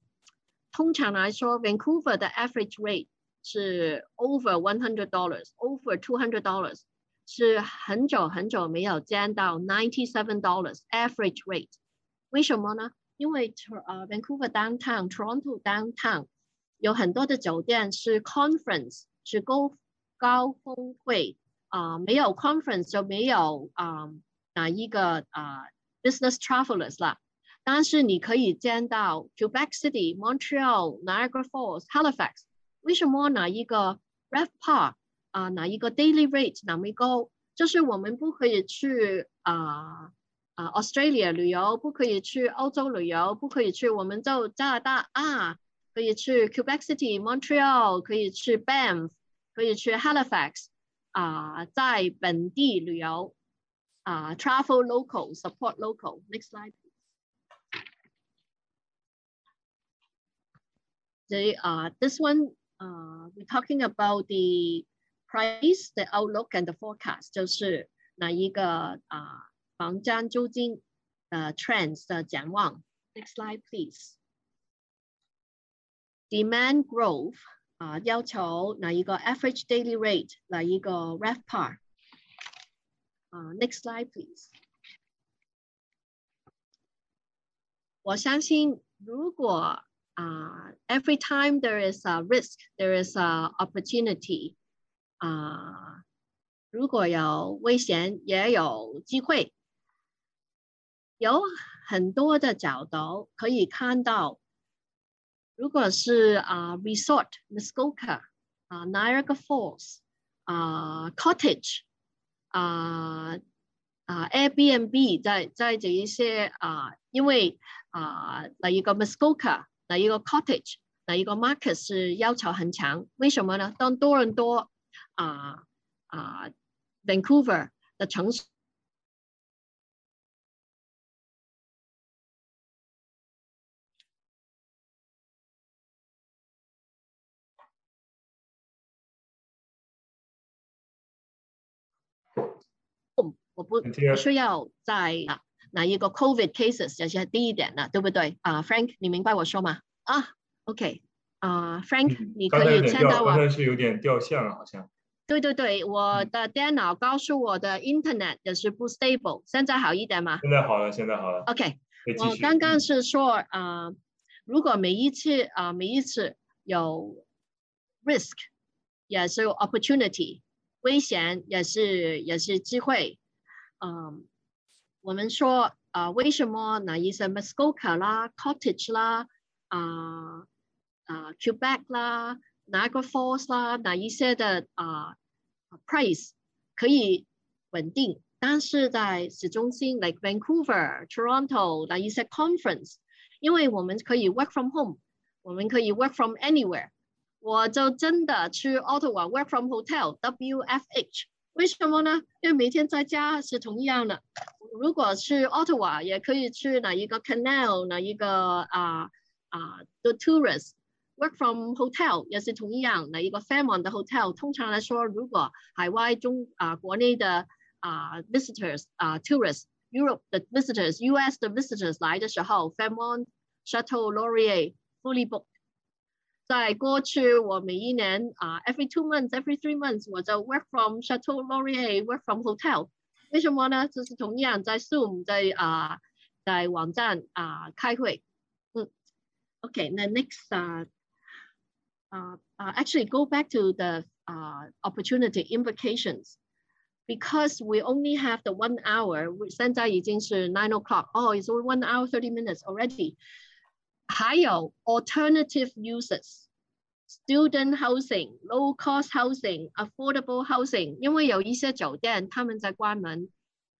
通常来说，Vancouver 的 average rate 是 over one hundred dollars，over two hundred dollars。是很久很久没有见到 ninety seven dollars average rate，为什么呢？因为呃 Vancouver downtown、Toronto downtown 有很多的酒店是 conference 是高高峰会啊，没有 conference 就没有啊哪一个啊 business travelers 啦。但是你可以见到 Quebec City、Montreal、Niagara Falls、Halifax，为什么哪一个 RevPAR？啊，哪一个 daily rate 哪么高？就是我们不可以去啊啊 Australia 旅游，不可以去欧洲旅游，不可以去，我们就加拿大啊，可以去 Quebec City、Montreal，可以去 Banff，可以去 Halifax 啊，在本地旅游啊，travel local support local。Next slide。The uh this one uh we're talking about the price, the outlook and the forecast 就是哪一个啊房价租金呃 trends 的展望。Next slide, please. Demand growth 啊要求哪一个 average daily rate 哪一个 RevPAR 啊 Next slide, please. 我相信如果啊 every time there is a risk, there is a opportunity. 啊，如果有危险，也有机会，有很多的角度可以看到。 如果是啊，resort Muskoka 啊，Niagara Falls 啊，cottage 啊啊，Airbnb 在在这一些啊，因为啊，那一个 Muskoka，那一个 cottage，那一个 market 是要求很强，为什么呢？当多伦多。啊啊，Vancouver 的城市。我不不需要在哪一个 COVID cases，这些低一点了，对不对啊？Frank，你明白我说吗？啊，OK，啊，Frank，你可以签到我。刚才是有点掉线了，好像。对对对，我的电脑告诉我的 Internet 也是不 stable，现在好一点吗？现在好了，现在好了。OK，我刚刚是说啊，如果每一次啊每一次有 risk，也是有 opportunity，危险也是也是机会。嗯，我们说啊，为什么哪一些 Muskoka 啦、Cottage 啦、啊啊 Quebec 啦、Niagara Falls 啦，哪一些的啊 price 可以稳定？但是在市中心，like Vancouver、Toronto，那一些 conference，因为我们可以 work from home，我们可以 work from anywhere，我就真的去 Ottawa work from hotel，WFH。为什么呢？因为每天在家是同样的。如果去 Ottawa，也可以去哪一个 canal，哪一个啊啊的 tourist work from hotel 也是同样，哪一个 Fairmont 的 hotel。通常来说，如果海外中啊国内的啊，visitors 啊，tourists，Europe 的 visitors，US 的 visitors 来的时候，Fairmont、Chateau Laurier fully booked。在过去，我每一年啊，every two months，every three months，我就 work from Chateau Laurier，work from hotel。为什么呢？就是同样在 Zoom，在啊，在网站啊开会。嗯，OK，那 next 啊啊啊，actually go back to the 啊 opportunity implications。because we only have the one hour, 现在已经是 nine o'clock. Oh, it's only one hour, 30 minutes already. 还有 alternative uses, student housing, low cost housing, affordable housing. 因为有一些酒店他们在关门，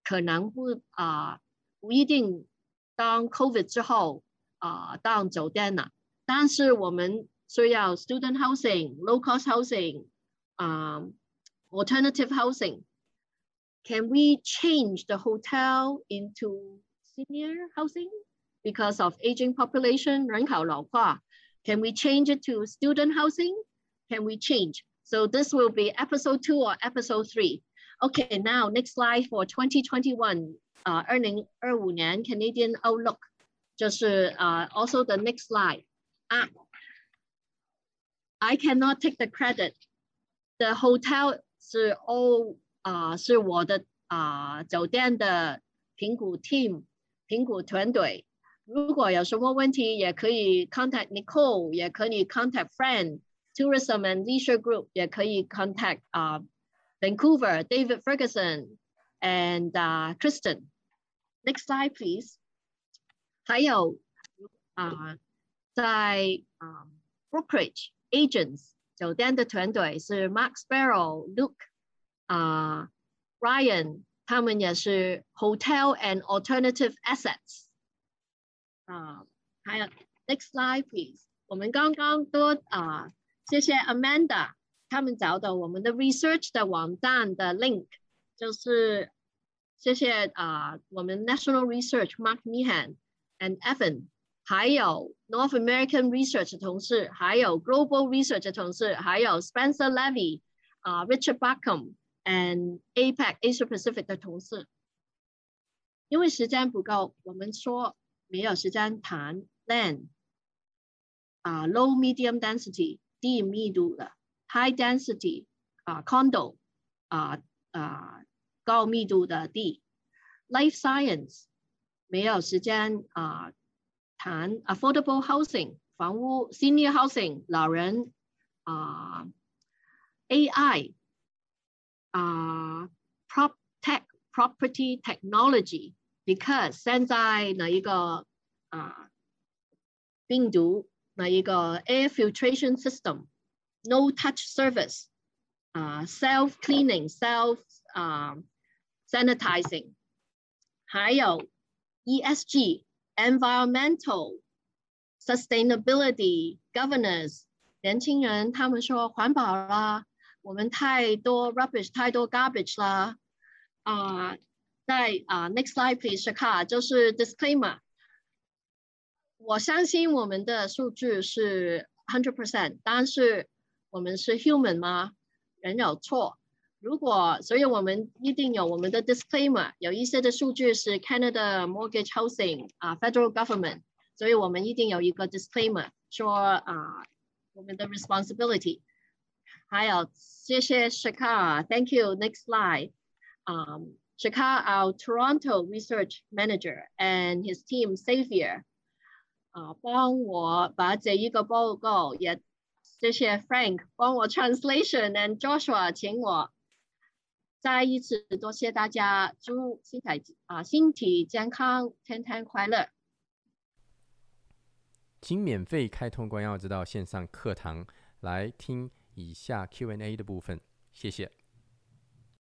可能不啊、呃、不一定当 COVID 之后啊、呃、当酒店了。但是我们需要 student housing, low cost housing, 啊、呃、alternative housing。can we change the hotel into senior housing because of aging population, 人口老化? Can we change it to student housing? Can we change? So this will be episode two or episode three. Okay, now next slide for 2021, uh, earning Canadian outlook. Just uh, also the next slide. Ah, I cannot take the credit. The hotel is all 啊、呃，是我的啊、呃、酒店的评估 team 评估团队。 如果有什么问题，也可以 contact Nicole，也可以 contact Friend Tourism and Leisure Group，也可以 contact 啊、uh, Vancouver David Ferguson and 啊、uh, Kristen。Next slide please。还有啊、uh, 在啊、uh, brokerage agents 酒店的团队是 Mark Sparrow、Luke。啊、uh,，Ryan 他们也是 hotel and alternative assets 啊、uh,，还有 next slide please。我们刚刚都啊，uh, 谢谢 Amanda 他们找到我们的 research 的网站的 link，就是谢谢啊，uh, 我们 National Research Mark Meehan and Evan，还有 North American Research 的同事，还有 Global Research 的同事，还有 Spencer Levy 啊、uh,，Richard Buckham。and APEC Asia Pacific 的同事，因为时间不够，我们说 没有时间谈 land 啊、low medium density 低密度的 high density 啊、condo 啊、啊、高密度的地 life science 没有时间啊谈 affordable housing 房屋 senior housing 老人啊 AI。啊、prop tech property technology Because 现在哪一个啊、病毒哪一个 air filtration system，no touch service，啊、self cleaning self 啊、sanitizing，还有 ESG environmental sustainability governance，年轻人他们说环保啦。我们太多 rubbish，太多 garbage 啦，啊、在啊、呃、，next slide please，卡就是 disclaimer。我相信我们的数据是 hundred percent，但是我们是 human 吗？人有错。如果，所以我们一定有我们的 disclaimer。有一些的数据是 Canada Mortgage Housing 啊、uh, Federal Government，所以我们一定有一个 disclaimer 说啊、uh, 我们的 responsibility。还有谢谢 Shaka，Thank you。Next slide，嗯、um,， Shakar, our Toronto research manager, and his team Xavier，啊，帮我把这一个报告也谢谢 Frank 帮我 translation and Joshua 请我再一次多谢大家，祝身体啊身体健康，天天快乐。请免费开通关耀之道线上课堂来听以下 Q&A 的部分，谢谢。